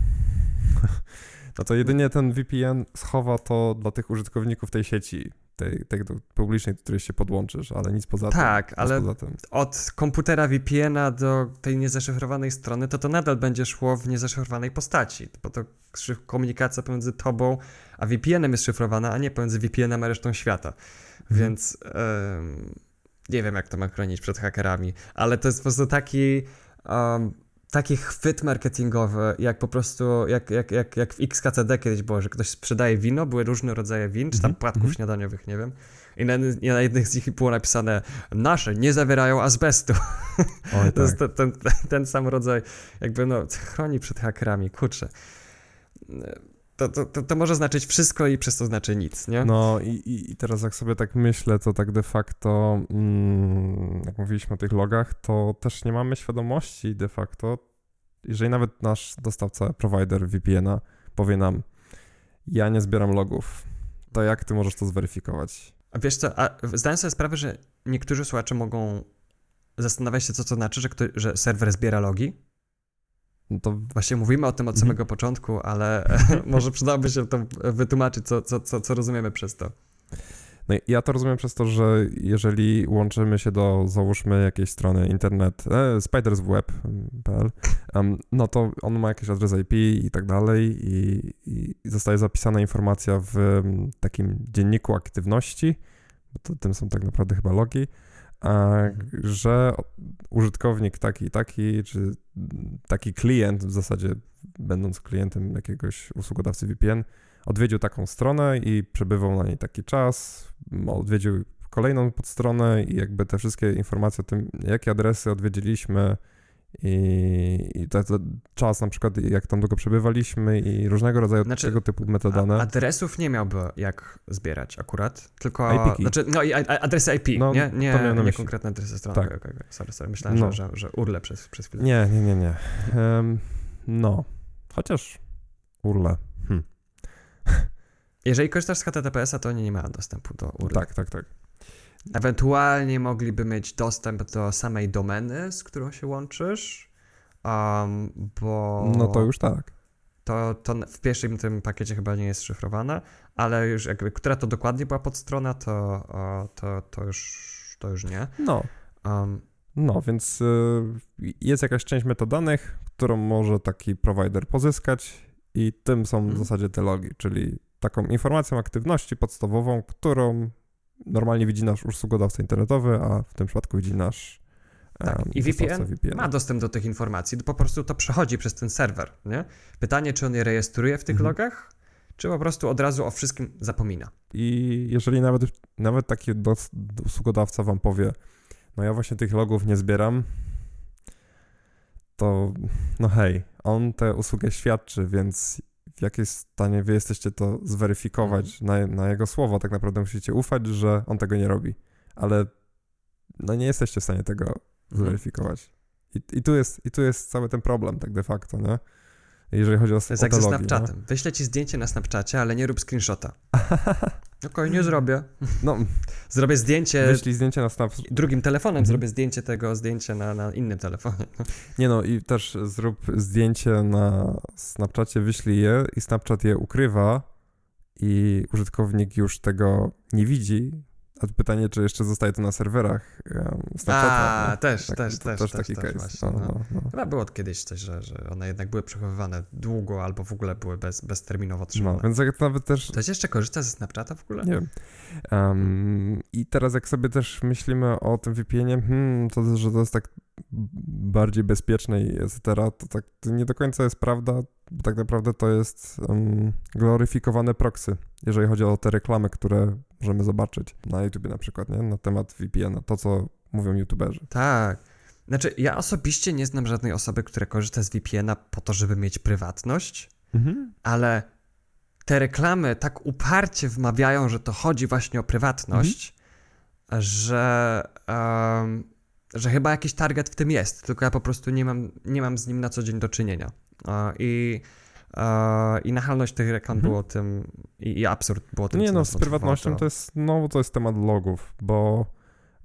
no to jedynie ten VPN schowa to dla tych użytkowników tej sieci tej, tej publicznej, do której się podłączysz, ale nic poza tym. Tak, ale od komputera VPN-a do tej niezaszyfrowanej strony, to to nadal będzie szło w niezaszyfrowanej postaci, bo to komunikacja pomiędzy tobą a VPN-em jest szyfrowana, a nie pomiędzy VPN-em a resztą świata. Mhm. Więc nie wiem, jak to ma chronić przed hakerami, ale to jest po prostu taki um, taki chwyt marketingowy, jak po prostu, jak, jak, jak, jak w XKCD kiedyś było, że ktoś sprzedaje wino, były różne rodzaje win, czy tam -hmm. płatków mm -hmm. śniadaniowych, nie wiem. I na, I na, jednych z nich było napisane, nasze nie zawierają azbestu. Oj, to jest tak. ten, ten, ten, sam rodzaj, jakby no, chroni przed hakerami, kurczę to, to, to, to, może znaczyć wszystko i przez to znaczy nic, nie? No i, i teraz jak sobie tak myślę, to tak de facto, mm, jak mówiliśmy o tych logach, to też nie mamy świadomości de facto, jeżeli nawet nasz dostawca, provider VPN-a powie nam, ja nie zbieram logów, to jak ty możesz to zweryfikować? A wiesz co, a zdaję sobie sprawę, że niektórzy słuchacze mogą zastanawiać się, co to znaczy, że, że serwer zbiera logi. No to Właśnie mówimy o tym od Mhm. samego początku, ale może przydałoby się to wytłumaczyć, co, co, co, co rozumiemy przez to. No ja to rozumiem przez to, że jeżeli łączymy się do, załóżmy, jakiejś strony internet, e, spidersweb.pl, em, no to on ma jakiś adres IP i tak dalej i, i zostaje zapisana informacja w takim dzienniku aktywności, bo to, tym są tak naprawdę chyba logi, że użytkownik taki taki, czy taki klient w zasadzie, będąc klientem jakiegoś usługodawcy VPN, odwiedził taką stronę i przebywał na niej taki czas, odwiedził kolejną podstronę i jakby te wszystkie informacje o tym, jakie adresy odwiedziliśmy i, i czas na przykład, jak tam długo przebywaliśmy i różnego rodzaju Znaczy, tego typu metadane. A, adresów nie miałby jak zbierać akurat, tylko... IP-ki. Znaczy, no i adresy IP, No, nie, nie, nie myśli. konkretne adresy strony. Tak. Okej, okej. Sorry, sorry, myślałem, No. że, że, że urlę przez, przez chwilę. Nie, nie, nie, nie. Em, no, chociaż urle. Hm. Jeżeli korzystasz z HTTPS-a, to oni nie mają dostępu do URL. Tak, tak, tak. Ewentualnie mogliby mieć dostęp do samej domeny, z którą się łączysz, um, bo... No to już tak. To, to w pierwszym tym pakiecie chyba nie jest szyfrowane, ale już jakby, która to dokładnie była podstrona, to, to, to, już, to już nie. No, Um, no, więc y, jest jakaś część metadanych, którą może taki provider pozyskać i tym są w Mhm. zasadzie te logi, czyli taką informacją aktywności podstawową, którą normalnie widzi nasz usługodawca internetowy, a w tym przypadku widzi nasz Tak, i VPN VPN. ma dostęp do tych informacji, po prostu to przechodzi przez ten serwer, nie? Pytanie, czy on je rejestruje w tych Mhm. logach, czy po prostu od razu o wszystkim zapomina. I jeżeli nawet, nawet taki dos, usługodawca wam powie, no ja właśnie tych logów nie zbieram, to no hej, on tę usługę świadczy, więc w jakiej stanie wy jesteście to zweryfikować na, na jego słowo, tak naprawdę musicie ufać, że on tego nie robi, ale no nie jesteście w stanie tego Mhm. zweryfikować. I, i, tu jest, I tu jest cały ten problem, tak de facto, nie? Jeżeli chodzi o, To jest jak ze Snapchatem. Wyślę ci zdjęcie na Snapchacie, ale nie rób screenshota. Okej, nie zrobię. No, Zrobię zdjęcie wyślij zdjęcie na Snap, drugim telefonem, Mhm. zrobię zdjęcie tego zdjęcia na, na innym telefonie. Nie no i też zrób zdjęcie na Snapchacie, wyślij je i Snapchat je ukrywa i użytkownik już tego nie widzi. A pytanie, czy jeszcze zostaje to na serwerach um, Snapchata. A, nie? też, Tak, też, to też, też też, taki też case. No, no. no, no. Chyba było kiedyś coś, że, że one jednak były przechowywane długo albo w ogóle były bez, bezterminowo trzymane. no, więc jak nawet też Ktoś jeszcze korzysta ze Snapchata w ogóle? Nie wiem. Um, I teraz jak sobie też myślimy o tym VPN-ie, hmm, to, że to jest tak bardziej bezpieczne i etc., to tak nie do końca jest prawda, bo tak naprawdę to jest um, gloryfikowane proxy, jeżeli chodzi o te reklamy, które możemy zobaczyć na YouTube na przykład, nie? Na temat VPN-a, to co mówią YouTuberzy. Tak. Znaczy, ja osobiście nie znam żadnej osoby, która korzysta z VPN-a po to, żeby mieć prywatność, Mhm. ale te reklamy tak uparcie wmawiają, że to chodzi właśnie o prywatność, że, em, że chyba jakiś target w tym jest, tylko ja po prostu nie mam, nie mam z nim na co dzień do czynienia. E, I, e, i nachalność tych reklam Mhm. było tym, i, i absurd było tym, Nie no, z prywatnością to jest, no to jest temat logów, bo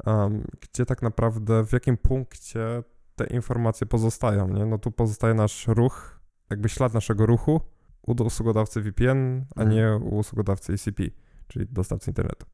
um, gdzie tak naprawdę, w jakim punkcie te informacje pozostają, nie? No tu pozostaje nasz ruch, jakby ślad naszego ruchu u usługodawcy VPN, a Mhm. nie u usługodawcy ECP, czyli dostawcy internetu.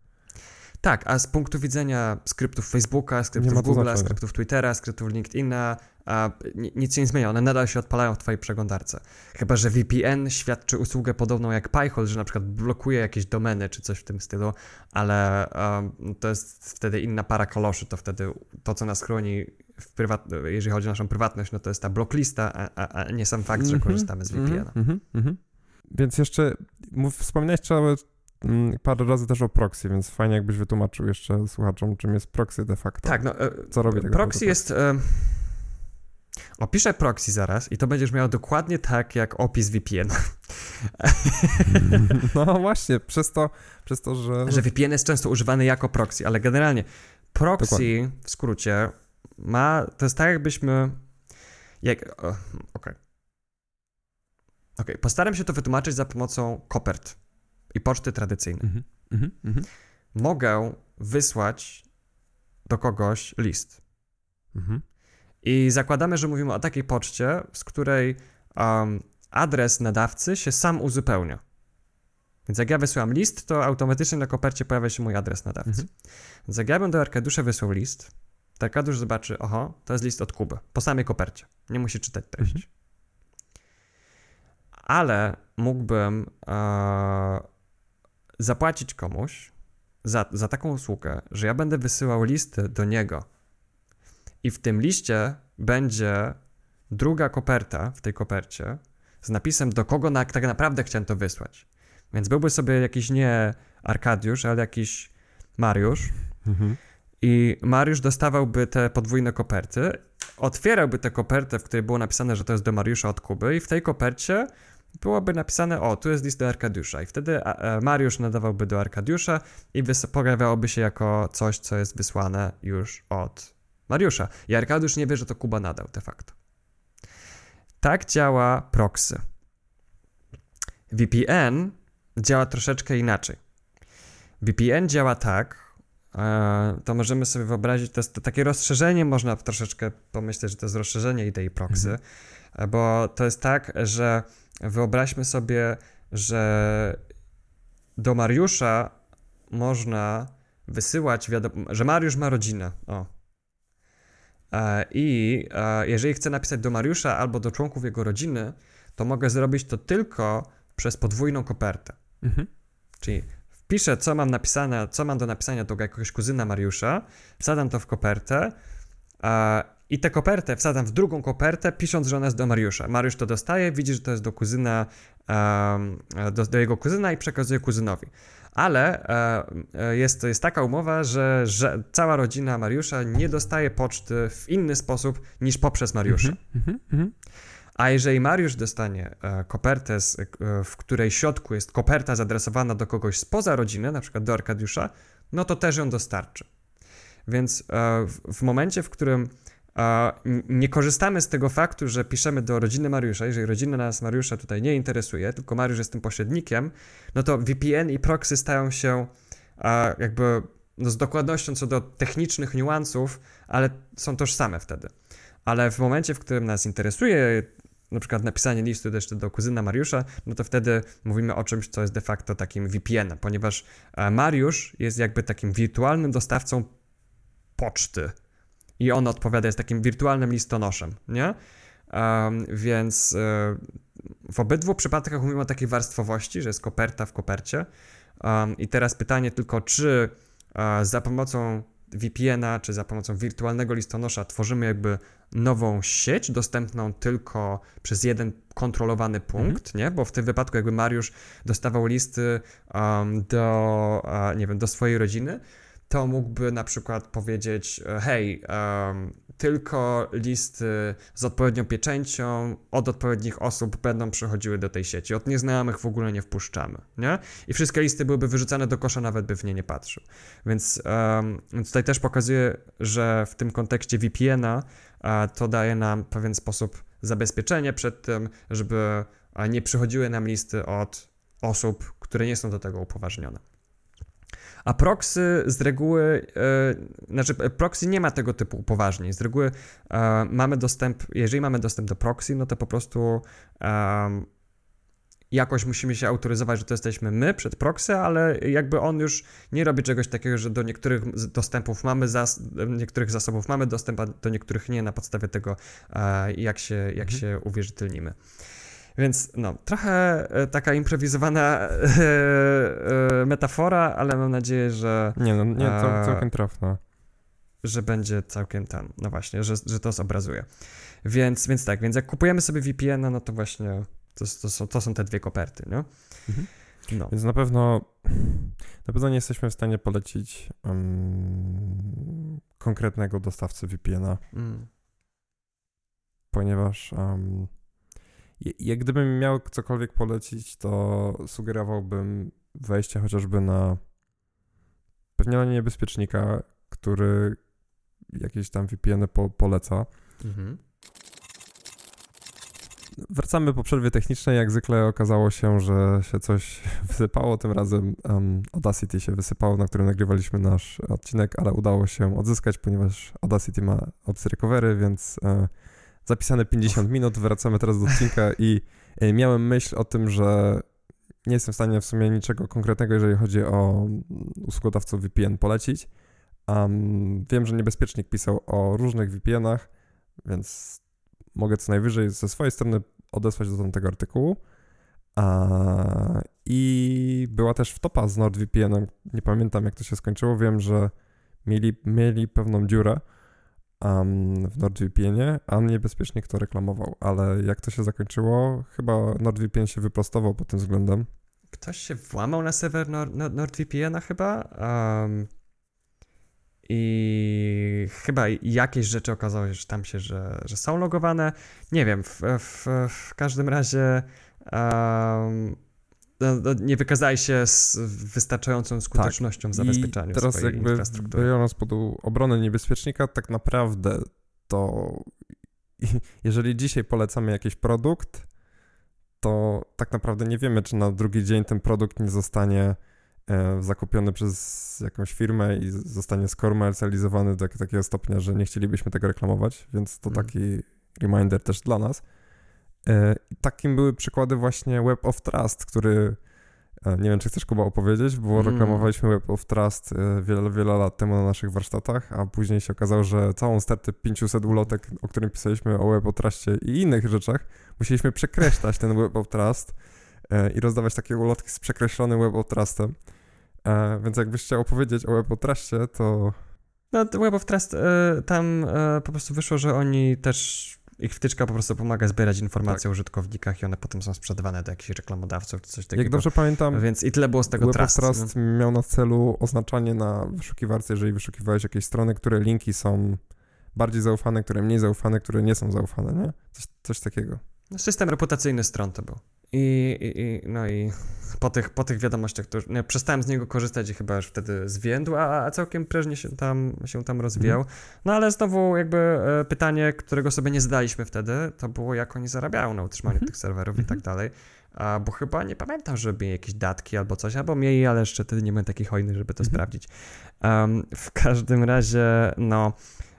Tak, a z punktu widzenia skryptów Facebooka, skryptów Google'a, skryptów Twittera, skryptów LinkedIna, a, ni- nic się nie zmienia, one nadal się odpalają w twojej przeglądarce. Chyba, że VPN świadczy usługę podobną jak PyHole, że na przykład blokuje jakieś domeny czy coś w tym stylu, ale um, to jest wtedy inna para kaloszy, to wtedy to, co nas chroni jeżeli chodzi o naszą prywatność, no to jest ta blocklista, a, a, a nie sam fakt, że Mhm, korzystamy z VPN-a. mhm, mhm. Więc jeszcze mów, wspominałeś mm, parę razy też o proxy, więc fajnie jakbyś wytłumaczył jeszcze słuchaczom, czym jest proxy de facto. Tak, no. e, Co robi tak Proxy jest. Opiszę proxy zaraz i to będziesz miał dokładnie tak jak opis VPN. No właśnie, przez to, przez to że... że VPN jest często używany jako proxy, ale generalnie proxy Dokładnie. w skrócie ma. To jest tak, jakbyśmy. Jak. Okej. Okej, postaram się to wytłumaczyć za pomocą kopert i poczty tradycyjnej. Mhm, mhm, mhm. mogę wysłać do kogoś list. Mhm. I zakładamy, że mówimy o takiej poczcie, z której um, adres nadawcy się sam uzupełnia. Więc jak ja wysyłam list, to automatycznie na kopercie pojawia się mój adres nadawcy. Mhm. Więc jak ja bym do Arkadiusza wysłał list, to Arkadiusz zobaczy, oho, to jest list od Kuby, po samej kopercie. Nie musi czytać treści. Mhm. Ale mógłbym e, zapłacić komuś za, za taką usługę, że ja będę wysyłał listy do niego i w tym liście będzie druga koperta w tej kopercie z napisem, do kogo na, tak naprawdę chciałem to wysłać. Więc byłby sobie jakiś nie Arkadiusz, ale jakiś Mariusz. Mhm. I Mariusz dostawałby te podwójne koperty, otwierałby tę kopertę, w której było napisane, że to jest do Mariusza od Kuby, i w tej kopercie byłoby napisane: O, tu jest list do Arkadiusza. I wtedy a Mariusz nadawałby do Arkadiusza i pojawiałoby się jako coś, co jest wysłane już od Mariusza. I Arkadiusz nie wie, że to Kuba nadał de facto. Tak działa proxy. VPN działa troszeczkę inaczej. VPN działa tak, e, to możemy sobie wyobrazić, to jest to takie rozszerzenie, można troszeczkę pomyśleć, że to jest rozszerzenie idei proxy, Mhm. E, bo to jest tak, że wyobraźmy sobie, że do Mariusza można wysyłać wiadomo, że Mariusz ma rodzinę. O. E, I e, jeżeli chcę napisać do Mariusza albo do członków jego rodziny, to mogę zrobić to tylko przez podwójną kopertę. Mhm. Czyli wpiszę, co mam napisane, co mam do napisania do jakiegoś kuzyna Mariusza, wsadzam to w kopertę a, i tę kopertę wsadzam w drugą kopertę, pisząc, że ona jest do Mariusza. Mariusz to dostaje, widzi, że to jest do kuzyna, do, do jego kuzyna i przekazuje kuzynowi. Ale e, e, jest, jest taka umowa, że, że cała rodzina Mariusza nie dostaje poczty w inny sposób niż poprzez Mariusza. Mhm. Mhm. Mhm. A jeżeli Mariusz dostanie e, kopertę, w której środku jest koperta zadresowana do kogoś spoza rodziny, na przykład do Arkadiusza, no to też ją dostarczy. Więc w, momencie, w którym nie korzystamy z tego faktu, że piszemy do rodziny Mariusza, jeżeli rodzina nas Mariusza tutaj nie interesuje, tylko Mariusz jest tym pośrednikiem, no to VPN i proxy stają się jakby no, z dokładnością co do technicznych niuansów, ale są tożsame wtedy. Ale w momencie, w którym nas interesuje na przykład napisanie listu jeszcze do kuzyna Mariusza, no to wtedy mówimy o czymś, co jest de facto takim VPN-em, ponieważ e, Mariusz jest jakby takim wirtualnym dostawcą poczty i on odpowiada, jest takim wirtualnym listonoszem, nie? Um, więc e, w obydwu przypadkach mówimy o takiej warstwowości, że jest koperta w kopercie. Um, I teraz pytanie tylko, czy e, za pomocą VPN-a, czy za pomocą wirtualnego listonosza tworzymy jakby nową sieć dostępną tylko przez jeden kontrolowany punkt, nie? Bo w tym wypadku jakby Mariusz dostawał listy um, do, uh, nie wiem, do swojej rodziny, to mógłby na przykład powiedzieć, e, hej, um, tylko listy z odpowiednią pieczęcią od odpowiednich osób będą przychodziły do tej sieci. Od nieznajomych w ogóle nie wpuszczamy, nie? I wszystkie listy byłyby wyrzucane do kosza, nawet by w nie nie patrzył. Więc um, tutaj też pokazuje, że w tym kontekście VPN-a a, to daje nam pewien sposób zabezpieczenie przed tym, żeby a, nie przychodziły nam listy od osób, które nie są do tego upoważnione. A proxy z reguły, e, znaczy e, proxy nie ma tego typu upoważnień. Z reguły e, mamy dostęp, jeżeli mamy dostęp do proxy, no to po prostu e, jakoś musimy się autoryzować, że to jesteśmy my przed proxy, ale jakby on już nie robi czegoś takiego, że do niektórych dostępów mamy zas, niektórych zasobów mamy dostęp, a do niektórych nie na podstawie tego, jak się, jak Mhm. się uwierzytelnimy. Więc no, trochę e, taka improwizowana e, e, metafora, ale mam nadzieję, że, Nie, no, nie, cał, całkiem trafna. że będzie całkiem tam, no właśnie, że, że to zobrazuje. Więc, więc tak, więc jak kupujemy sobie VPN-a, no to właśnie to, to, są, to są te dwie koperty, nie? Mhm. No. Więc na pewno na pewno nie jesteśmy w stanie polecić um, konkretnego dostawcy VPN-a, Mm. ponieważ um, jak gdybym miał cokolwiek polecić, to sugerowałbym wejście chociażby na pewnie na niebezpiecznika, który jakieś tam VPN-y po, poleca. Mhm. wracamy po przerwie technicznej. Jak zwykle okazało się, że się coś wysypało. Tym razem um, Audacity się wysypało, na którym nagrywaliśmy nasz odcinek, ale udało się odzyskać, ponieważ Audacity ma opcję recovery, więc e, zapisane 50 minut. Wracamy teraz do odcinka i e, miałem myśl o tym, że nie jestem w stanie w sumie niczego konkretnego, jeżeli chodzi o usługodawców VPN polecić. Um, wiem, że Niebezpiecznik pisał o różnych VPN-ach, więc mogę co najwyżej ze swojej strony odesłać do tamtego artykułu. A, I była też wtopa z NordVPN-em. Nie pamiętam, jak to się skończyło. Wiem, że mieli, mieli pewną dziurę um, w NordVPN-ie, a niebezpiecznie kto reklamował. Ale jak to się zakończyło, chyba NordVPN się wyprostował pod tym względem. Ktoś się włamał na serwer Nord, NordVPN-a chyba. Um, i chyba jakieś rzeczy okazało się, że tam się, że, że są logowane. Nie wiem, w, w, w każdym razie um, nie wykazali się z wystarczającą skutecznością tak. w zabezpieczaniu I teraz swojej jakby infrastruktury. Biorąc pod obronę niebezpiecznika, tak naprawdę to jeżeli dzisiaj polecamy jakiś produkt, to tak naprawdę nie wiemy, czy na drugi dzień ten produkt nie zostanie E, zakupiony przez jakąś firmę i zostanie skomercjalizowany do takiego stopnia, że nie chcielibyśmy tego reklamować, więc to mm. taki reminder też dla nas. E, takim były przykłady właśnie Web of Trust, który e, nie wiem, czy chcesz Kuba opowiedzieć, bo mm. reklamowaliśmy Web of Trust wiele, wiele lat temu na naszych warsztatach, a później się okazało, że całą stertę 500 ulotek, o którym pisaliśmy o Web of Trustie i innych rzeczach, musieliśmy przekreślać ten Web of Trust i rozdawać takie ulotki z przekreślonym Web of Trustem. E, więc jakbyś chciał opowiedzieć o Web of Trustie, to... No, Web of Trust, e, tam e, po prostu wyszło, że oni też, ich wtyczka po prostu pomaga zbierać informacje tak. o użytkownikach i one potem są sprzedawane do jakichś reklamodawców czy coś takiego. Jak dobrze pamiętam... Więc i tyle było z tego Web Trust. Trust no. miał na celu oznaczanie na wyszukiwarce, jeżeli wyszukiwałeś jakieś strony, które linki są bardziej zaufane, które mniej zaufane, które nie są zaufane, nie? Coś, coś takiego. No, system reputacyjny stron to był. I, i, no i po tych, po tych wiadomościach to nie, przestałem z niego korzystać i chyba już wtedy zwiędł, a, a całkiem prężnie się tam, się tam rozwijał. Mhm. No ale znowu jakby e, pytanie, którego sobie nie zadaliśmy wtedy, to było jak oni zarabiają na utrzymaniu mhm. tych serwerów i tak mhm. dalej. A, bo chyba nie pamiętam, żeby jakieś datki albo coś, albo mieli, ale jeszcze wtedy nie byłem taki hojny, żeby to sprawdzić. Um, w każdym razie, no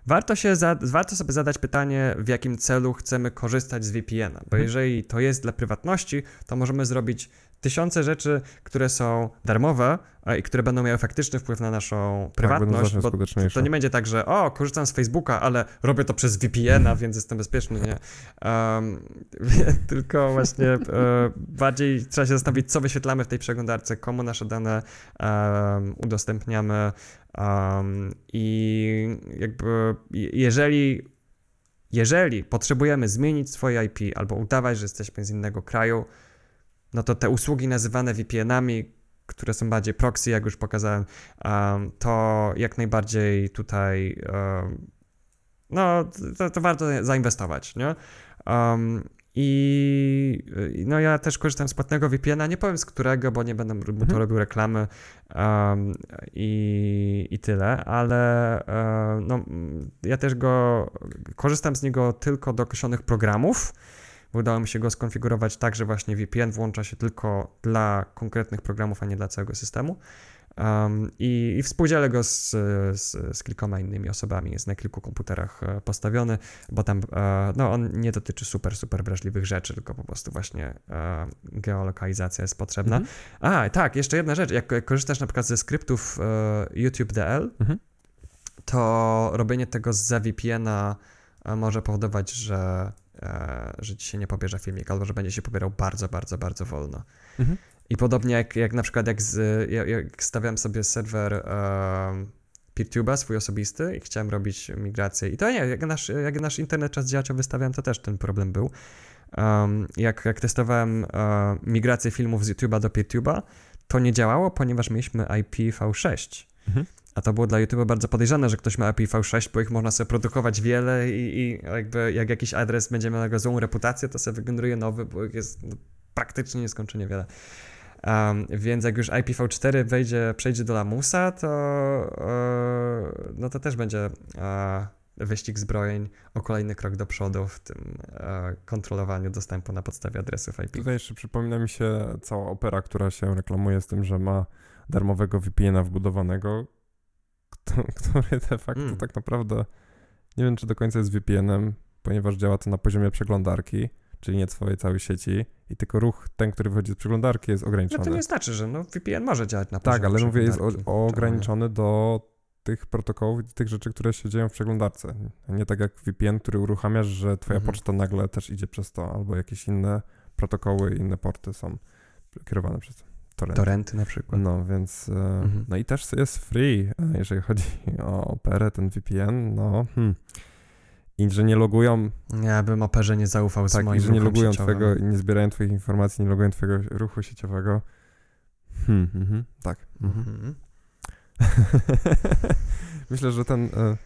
Warto, się za, warto sobie zadać pytanie, w jakim celu chcemy korzystać z VPN-a, bo mhm. jeżeli to jest dla prywatności, to możemy zrobić tysiące rzeczy, które są darmowe i które będą miały faktyczny wpływ na naszą prywatność, tak, bo to nie będzie tak, że o, korzystam z Facebooka, ale robię to przez VPN-a, więc jestem bezpieczny, nie. Um, tylko właśnie e, bardziej trzeba się zastanowić, co wyświetlamy w tej przeglądarce, komu nasze dane um, udostępniamy um, i jakby jeżeli jeżeli potrzebujemy zmienić swoje IP albo udawać, że jesteśmy z innego kraju, no to te usługi nazywane VPN-ami, które są bardziej proxy, jak już pokazałem, to jak najbardziej tutaj no, to, to, warto zainwestować, nie? Um, i no ja też korzystam z płatnego VPN-a, nie powiem z którego, bo nie będę mu mhm. to robił reklamy um, i, i tyle, ale um, no, ja też go korzystam z niego tylko do określonych programów, Udało mi się go skonfigurować tak, że właśnie VPN włącza się tylko dla konkretnych programów, a nie dla całego systemu. Um, i, I współdzielę go z, z, z, kilkoma innymi osobami. Jest na kilku komputerach e, postawiony, bo tam e, no, on nie dotyczy super, super wrażliwych rzeczy, tylko po prostu właśnie e, geolokalizacja jest potrzebna. Mhm. A, tak, jeszcze jedna rzecz. Jak korzystasz na przykład ze skryptów YouTube DL, mhm. to robienie tego z VPN-a może powodować, że że ci się nie pobierze filmik, albo że będzie się pobierał bardzo, bardzo, bardzo wolno. Mhm. I podobnie jak, jak na przykład jak, z, jak stawiałem sobie serwer e, PeerTube'a, swój osobisty i chciałem robić migrację. I to nie, jak nasz, jak nasz internet czas działacza wystawiałem, to też ten problem był. Um, jak, jak testowałem uh, migrację filmów z YouTube'a do PeerTube'a, to nie działało, ponieważ mieliśmy IPv6. Mhm. A to było dla YouTube bardzo podejrzane, że ktoś ma IPv6, bo ich można sobie produkować wiele i, i jakby jak jakiś adres będzie miał złą reputację, to sobie wygeneruje nowy, bo ich jest no, praktycznie nieskończenie wiele. Um, więc jak już IPv4 wejdzie, przejdzie do lamusa, to, uh, no to też będzie uh, wyścig zbrojeń o kolejny krok do przodu w tym e, kontrolowaniu dostępu na podstawie adresów IP. Tutaj jeszcze przypomina mi się cała opera, która się reklamuje z tym, że ma darmowego VPN-a wbudowanego, który de facto Mm. tak naprawdę nie wiem, czy do końca jest VPN-em, ponieważ działa to na poziomie przeglądarki, czyli nie twojej całej sieci i tylko ruch, ten, który wychodzi z przeglądarki jest No ograniczony. to nie znaczy, że no, VPN może działać na tak, poziomie ale mówię, jest o, o ograniczony do tych protokołów i tych rzeczy, które się dzieją w przeglądarce. A Nie tak jak VPN, który uruchamiasz, że twoja Mhm. poczta nagle też idzie przez to, albo jakieś inne protokoły, inne porty są kierowane przez torrent. Torenty na przykład. No, więc. e, Mhm. No i też jest free, e, jeżeli chodzi o operę, ten VPN. No, hmm. I że nie logują, Ja bym operze nie zaufał z tak, moim i że nie logują sieciowym. twojego, nie zbierają twoich informacji, nie logują twojego ruchu sieciowego. Hmm, mhm, tak. Mhm. Mhm. Myślę, że ten. E,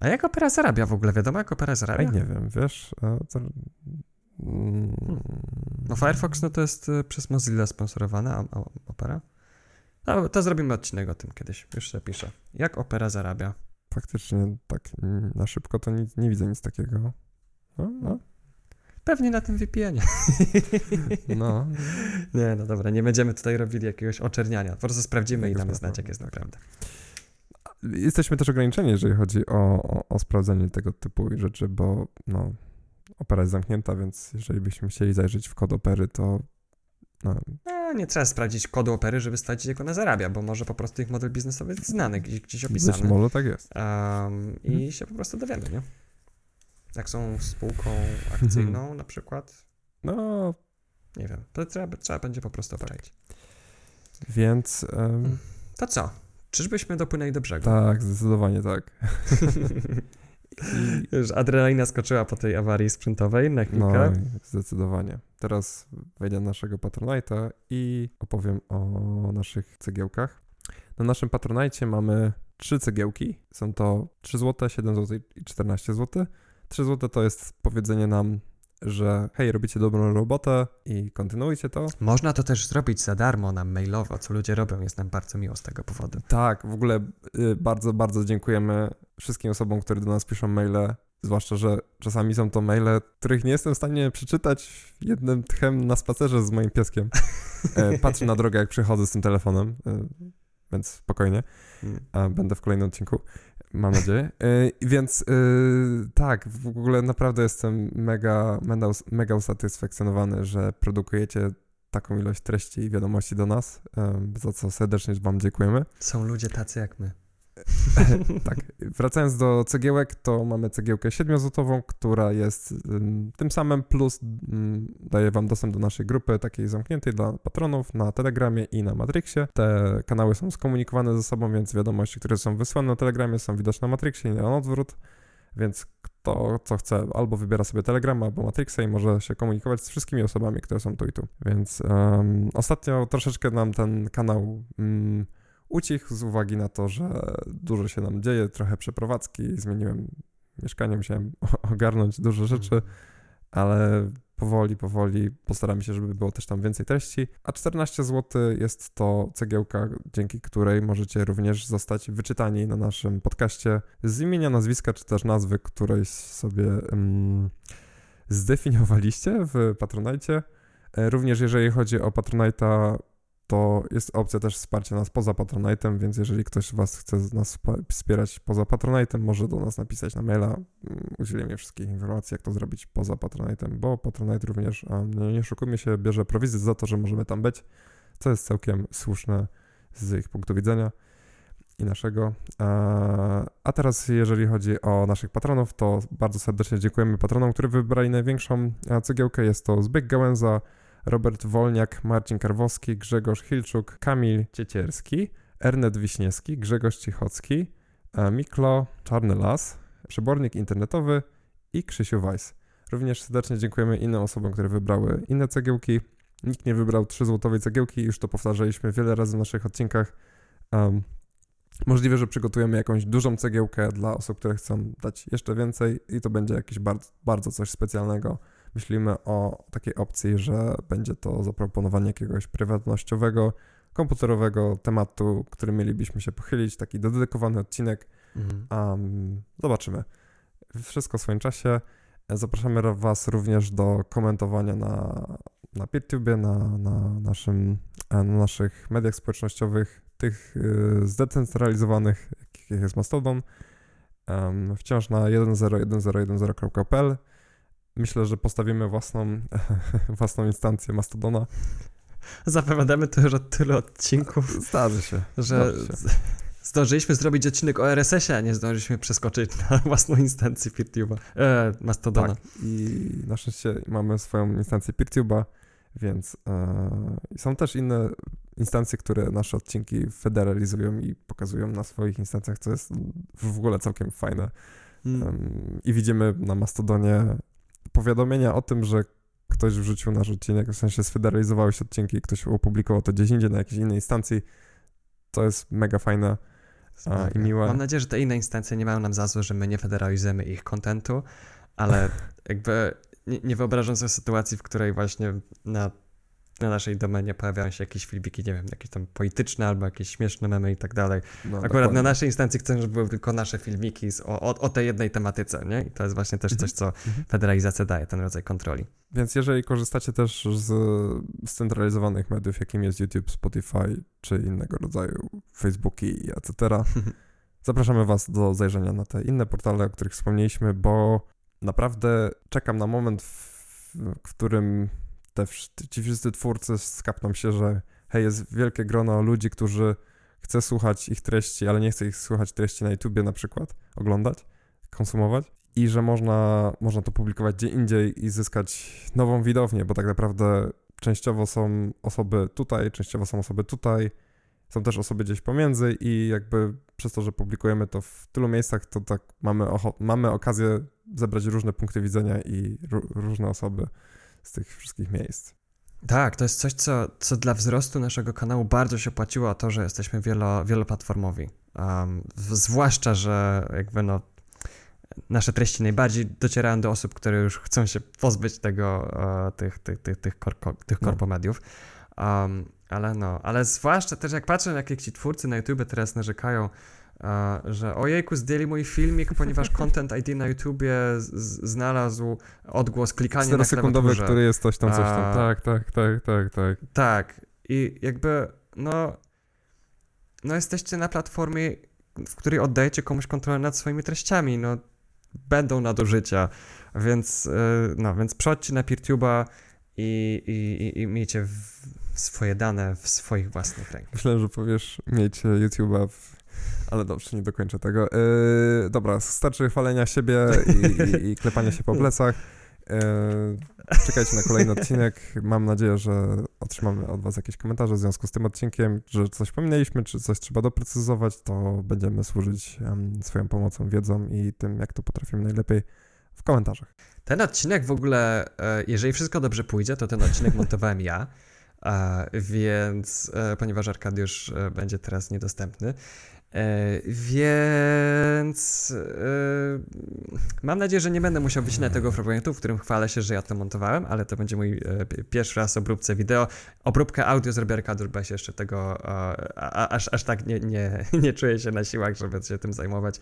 A jak opera zarabia w ogóle? Wiadomo, jak opera zarabia? Ej, nie wiem, wiesz. To, No Firefox no to jest y, przez Mozilla sponsorowana a, a opera. No, to zrobimy odcinek o tym kiedyś. Już sobie piszę. Jak opera zarabia? Faktycznie tak na szybko to nic, nie widzę nic takiego. No, no, Pewnie na tym VPN-ie. no. Nie, no dobra, nie będziemy tutaj robili jakiegoś oczerniania. Po prostu sprawdzimy i damy znać, jak jest tak. naprawdę. Jesteśmy też ograniczeni, jeżeli chodzi o, o, o sprawdzenie tego typu rzeczy, bo no, opera jest zamknięta, więc jeżeli byśmy chcieli zajrzeć w kod opery, to no, No, nie trzeba sprawdzić kodu opery, żeby sprawdzić, jak ona zarabia, bo może po prostu ich model biznesowy jest znany, gdzieś, gdzieś być opisany. może tak jest. Um, I Mhm. się po prostu dowiemy, nie? Jak są spółką akcyjną Mhm. na przykład, No, nie wiem, to trzeba, trzeba będzie po prostu obczaić. więc em, To co? Czyżbyśmy dopłynęli do brzegu? tak, zdecydowanie tak. Już adrenalina skoczyła po tej awarii sprzętowej na No, chwilkę. zdecydowanie. Teraz wejdę na naszego Patronite'a i opowiem o naszych cegiełkach. Na naszym Patronite mamy trzy cegiełki. Są to 3 zł, 7 zł i 14 zł. 3 zł to jest powiedzenie nam, że hej, robicie dobrą robotę i kontynuujcie to. Można to też zrobić za darmo nam mailowo, co ludzie robią, jest nam bardzo miło z tego powodu. Tak, w ogóle y, bardzo, bardzo dziękujemy wszystkim osobom, które do nas piszą maile. Zwłaszcza, że czasami są to maile, których nie jestem w stanie przeczytać jednym tchem na spacerze z moim pieskiem. E, Patrzę na drogę, jak przychodzę z tym telefonem, e, więc spokojnie. A będę w kolejnym odcinku, mam nadzieję. E, Więc e, tak, w ogóle naprawdę jestem mega, mega, mega usatysfakcjonowany, że produkujecie taką ilość treści i wiadomości do nas, e, za co serdecznie Wam dziękujemy. Są ludzie tacy jak my. tak, wracając do cegiełek, to mamy cegiełkę 7-złotową, która jest ym, tym samym plus daje wam dostęp do naszej grupy takiej zamkniętej dla patronów na Telegramie i na Matrixie. Te kanały są skomunikowane ze sobą, więc wiadomości, które są wysłane na Telegramie są widoczne na Matrixie i na odwrót, więc kto co chce albo wybiera sobie Telegrama albo Matrixa i może się komunikować z wszystkimi osobami, które są tu i tu. Więc ym, ostatnio troszeczkę nam ten kanał ym, ucichł z uwagi na to, że dużo się nam dzieje, trochę przeprowadzki, zmieniłem mieszkanie, musiałem ogarnąć dużo rzeczy, ale powoli, powoli postaramy się, żeby było też tam więcej treści. A 14 zł jest to cegiełka, dzięki której możecie również zostać wyczytani na naszym podcaście z imienia, nazwiska, czy też nazwy, której sobie um, zdefiniowaliście w Patronite. E, Również jeżeli chodzi o Patronite'a, to jest opcja też wsparcia nas poza Patronite'em, więc jeżeli ktoś z Was chce nas wspierać poza Patronite'em, może do nas napisać na maila. Mm, Udzielimy wszystkich informacji, jak to zrobić poza Patronite'em, bo Patronite również, a nie, nie szukujmy się, bierze prowizję za to, że możemy tam być, co jest całkiem słuszne z ich punktu widzenia i naszego. A, teraz, jeżeli chodzi o naszych patronów, to bardzo serdecznie dziękujemy patronom, którzy wybrali największą cegiełkę. Jest to Zbyk Gałęza, Robert Wolniak, Marcin Karwowski, Grzegorz Hilczuk, Kamil Ciecierski, Ernest Wiśniewski, Grzegorz Cichocki, Miklo, Czarny Las, Przebornik Internetowy i Krzysiu Weiss. Również serdecznie dziękujemy innym osobom, które wybrały inne cegiełki. Nikt nie wybrał 3 złotowej cegiełki, już to powtarzaliśmy wiele razy w naszych odcinkach. Um, możliwe, że przygotujemy jakąś dużą cegiełkę dla osób, które chcą dać jeszcze więcej i to będzie jakieś bardzo, bardzo coś specjalnego myślimy o takiej opcji, że będzie to zaproponowanie jakiegoś prywatnościowego, komputerowego tematu, który mielibyśmy się pochylić, taki dedykowany odcinek. Mhm. Um, zobaczymy. Wszystko w swoim czasie. Zapraszamy Was również do komentowania na, na PeerTube, na, na, naszym, na naszych mediach społecznościowych, tych y, zdecentralizowanych, jakich jest Mastodon. Um, wciąż na 101010.pl. Myślę, że postawimy własną, własną instancję Mastodona. Zapowiadamy to już od tylu odcinków. Zdarzy się. Że Zdarzy się. zdążyliśmy zrobić odcinek o RSS-ie, a nie zdążyliśmy przeskoczyć na własną instancję PeerTube'a, e, Mastodona. Tak. I na szczęście mamy swoją instancję PeerTube'a, więc e, są też inne instancje, które nasze odcinki federalizują i pokazują na swoich instancjach, co jest w ogóle całkiem fajne. Mm. I widzimy na Mastodonie powiadomienia o tym, że ktoś wrzucił nasz odcinek, w sensie sfederalizowały się odcinki, ktoś opublikował to gdzieś indziej na jakiejś innej instancji. To jest mega fajne a, i miłe. Mam nadzieję, że te inne instancje nie mają nam za złe, że my nie federalizujemy ich kontentu, ale jakby nie, nie wyobrażam sobie sytuacji, w której właśnie na na naszej domenie pojawiają się jakieś filmiki, nie wiem, jakieś tam polityczne albo jakieś śmieszne memy i tak dalej. No, Akurat dokładnie. na naszej instancji chcę, żeby były tylko nasze filmiki z, o, o, o, tej jednej tematyce, nie? I to jest właśnie też mhm. coś, co mhm. federalizacja daje, ten rodzaj kontroli. Więc jeżeli korzystacie też z scentralizowanych mediów, jakim jest YouTube, Spotify, czy innego rodzaju Facebooki, etc., zapraszamy Was do zajrzenia na te inne portale, o których wspomnieliśmy, bo naprawdę czekam na moment, w, w którym te, ci wszyscy twórcy skapną się, że hej, jest wielkie grono ludzi, którzy chce słuchać ich treści, ale nie chce ich słuchać treści na YouTubie na przykład, oglądać, konsumować. I że można, można to publikować gdzie indziej i zyskać nową widownię, bo tak naprawdę częściowo są osoby tutaj, częściowo są osoby tutaj, są też osoby gdzieś pomiędzy i jakby przez to, że publikujemy to w tylu miejscach, to tak mamy, mamy okazję zebrać różne punkty widzenia i różne osoby z tych wszystkich miejsc. Tak, to jest coś, co, co dla wzrostu naszego kanału bardzo się opłaciło, to, że jesteśmy wielo, wieloplatformowi. Um, zwłaszcza, że jakby no, nasze treści najbardziej docierają do osób, które już chcą się pozbyć tego, uh, tych, tych, tych, tych, korko, tych no. korpomediów. Um, ale no, ale zwłaszcza też jak patrzę, jak ci twórcy na YouTube teraz narzekają, że ojejku, zdjęli mój filmik, ponieważ Content ID na YouTubie znalazł odgłos klikania na sekundowy, który jest coś tam, coś tam. Tak, tak, tak, tak, tak. Tak. I jakby, no, no jesteście na platformie, w której oddajecie komuś kontrolę nad swoimi treściami, no będą nadużycia, więc, y, no, więc przechodźcie na PeerTube'a i, i, i, i miejcie swoje dane w swoich własnych rękach. Myślę, że powiesz, miejcie YouTube'a w ale dobrze, nie dokończę tego. Yy, dobra, starczy chwalenia siebie i, i, i klepania się po plecach. Yy, czekajcie na kolejny odcinek. Mam nadzieję, że otrzymamy od Was jakieś komentarze w związku z tym odcinkiem, że coś pominęliśmy, czy coś trzeba doprecyzować, to będziemy służyć um, swoją pomocą, wiedzą i tym, jak to potrafimy najlepiej w komentarzach. Ten odcinek w ogóle, e, jeżeli wszystko dobrze pójdzie, to ten odcinek montowałem ja. więc e, ponieważ Arkadiusz e, będzie teraz niedostępny, E, więc e, mam nadzieję, że nie będę musiał wycinać tego fragmentu, w którym chwalę się, że ja to montowałem, ale to będzie mój e, pierwszy raz obróbce wideo. Obróbkę audio zrobię ja się jeszcze tego aż, aż tak nie, nie, nie czuję się na siłach, żeby się tym zajmować.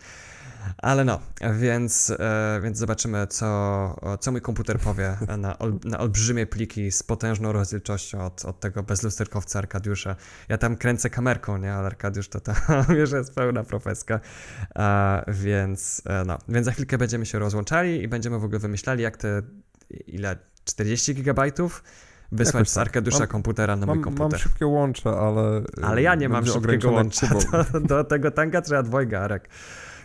Ale no, więc, e, więc zobaczymy, co, co mój komputer powie na, ol, na olbrzymie pliki z potężną rozdzielczością od, od tego bezlusterkowca Arkadiusza. Ja tam kręcę kamerką, nie? Ale Arkadiusz to tam, wiesz, jest pełna profeska. E, więc, e, no, więc za chwilkę będziemy się rozłączali i będziemy w ogóle wymyślali, jak te, ile, 40 gigabajtów wysłać z tak. Arkadiusza mam, komputera na mam, mój komputer. Mam szybkie łącze, ale... Ale ja nie mam szybkiego łącza. Do, do, tego tanka trzeba dwojga, Arek.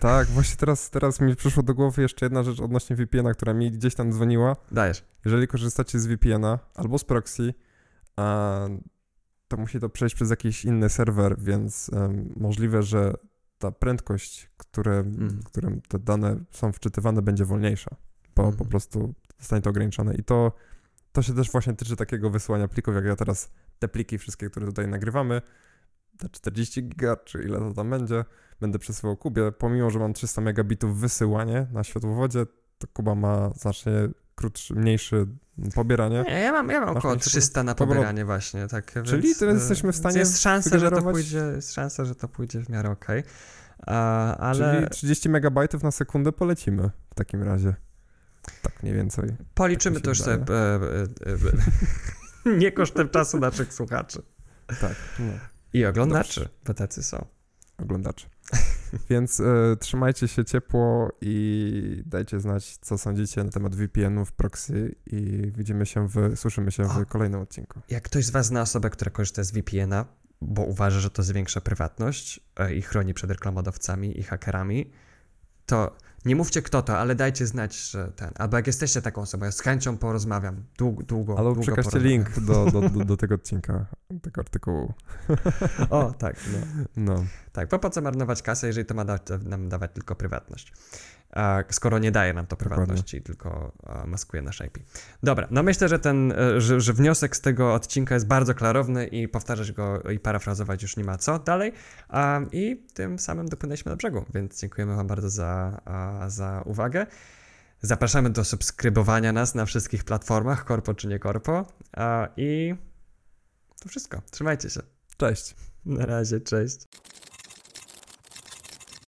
Tak, właśnie teraz, teraz mi przyszło do głowy jeszcze jedna rzecz odnośnie VPN-a, która mi gdzieś tam dzwoniła. Dajesz. Jeżeli korzystacie z VPN-a albo z proxy, to musi to przejść przez jakiś inny serwer, więc um, możliwe, że ta prędkość, które, mm. którym te dane są wczytywane, będzie wolniejsza, bo mm. po prostu zostanie to ograniczone. I to, to się też właśnie tyczy takiego wysyłania plików, jak ja teraz te pliki wszystkie, które tutaj nagrywamy, te 40 giga, czy ile to tam będzie, będę przesyłał Kubie. Pomimo, że mam 300 megabitów wysyłanie na światłowodzie, to Kuba ma znacznie krótszy, mniejszy pobieranie. Nie, ja mam, ja mam około 300 na pobieranie właśnie, tak. Czyli więc, jesteśmy w stanie Jest szansa, że to pójdzie, jest szansa, że to pójdzie w miarę ok. A, ale Czyli 30 megabajtów na sekundę polecimy w takim razie. Tak mniej więcej. policzymy tak to już sobie. E, e, e, nie kosztem czasu naszych słuchaczy. Tak, no, I oglądaczy, bo tacy są. oglądacze. Więc e, trzymajcie się ciepło i dajcie znać, co sądzicie na temat VPN-ów, proxy i widzimy się w, słyszymy się w O. kolejnym odcinku. Jak ktoś z Was zna osobę, która korzysta z VPN-a, bo uważa, że to zwiększa prywatność e, i chroni przed reklamodawcami i hakerami, to nie mówcie kto to, ale dajcie znać, że ten. Albo jak jesteście taką osobą, ja z chęcią porozmawiam. Długo, długo. Albo długo przekażcie porozmawiam. link do, do, do, do tego odcinka, tego artykułu. O, tak, no. No, Tak, bo po co marnować kasę, jeżeli to ma da, nam dawać tylko prywatność? Skoro nie daje nam to Dokładnie. prywatności, tylko a, maskuje nasz IP. Dobra, no myślę, że ten, e, że, że wniosek z tego odcinka jest bardzo klarowny i powtarzać go i parafrazować już nie ma co dalej. I tym samym dopłynęliśmy do brzegu, więc dziękujemy Wam bardzo za, za uwagę. Zapraszamy do subskrybowania nas na wszystkich platformach, korpo czy nie korpo. I to wszystko. Trzymajcie się. cześć. Na razie, cześć.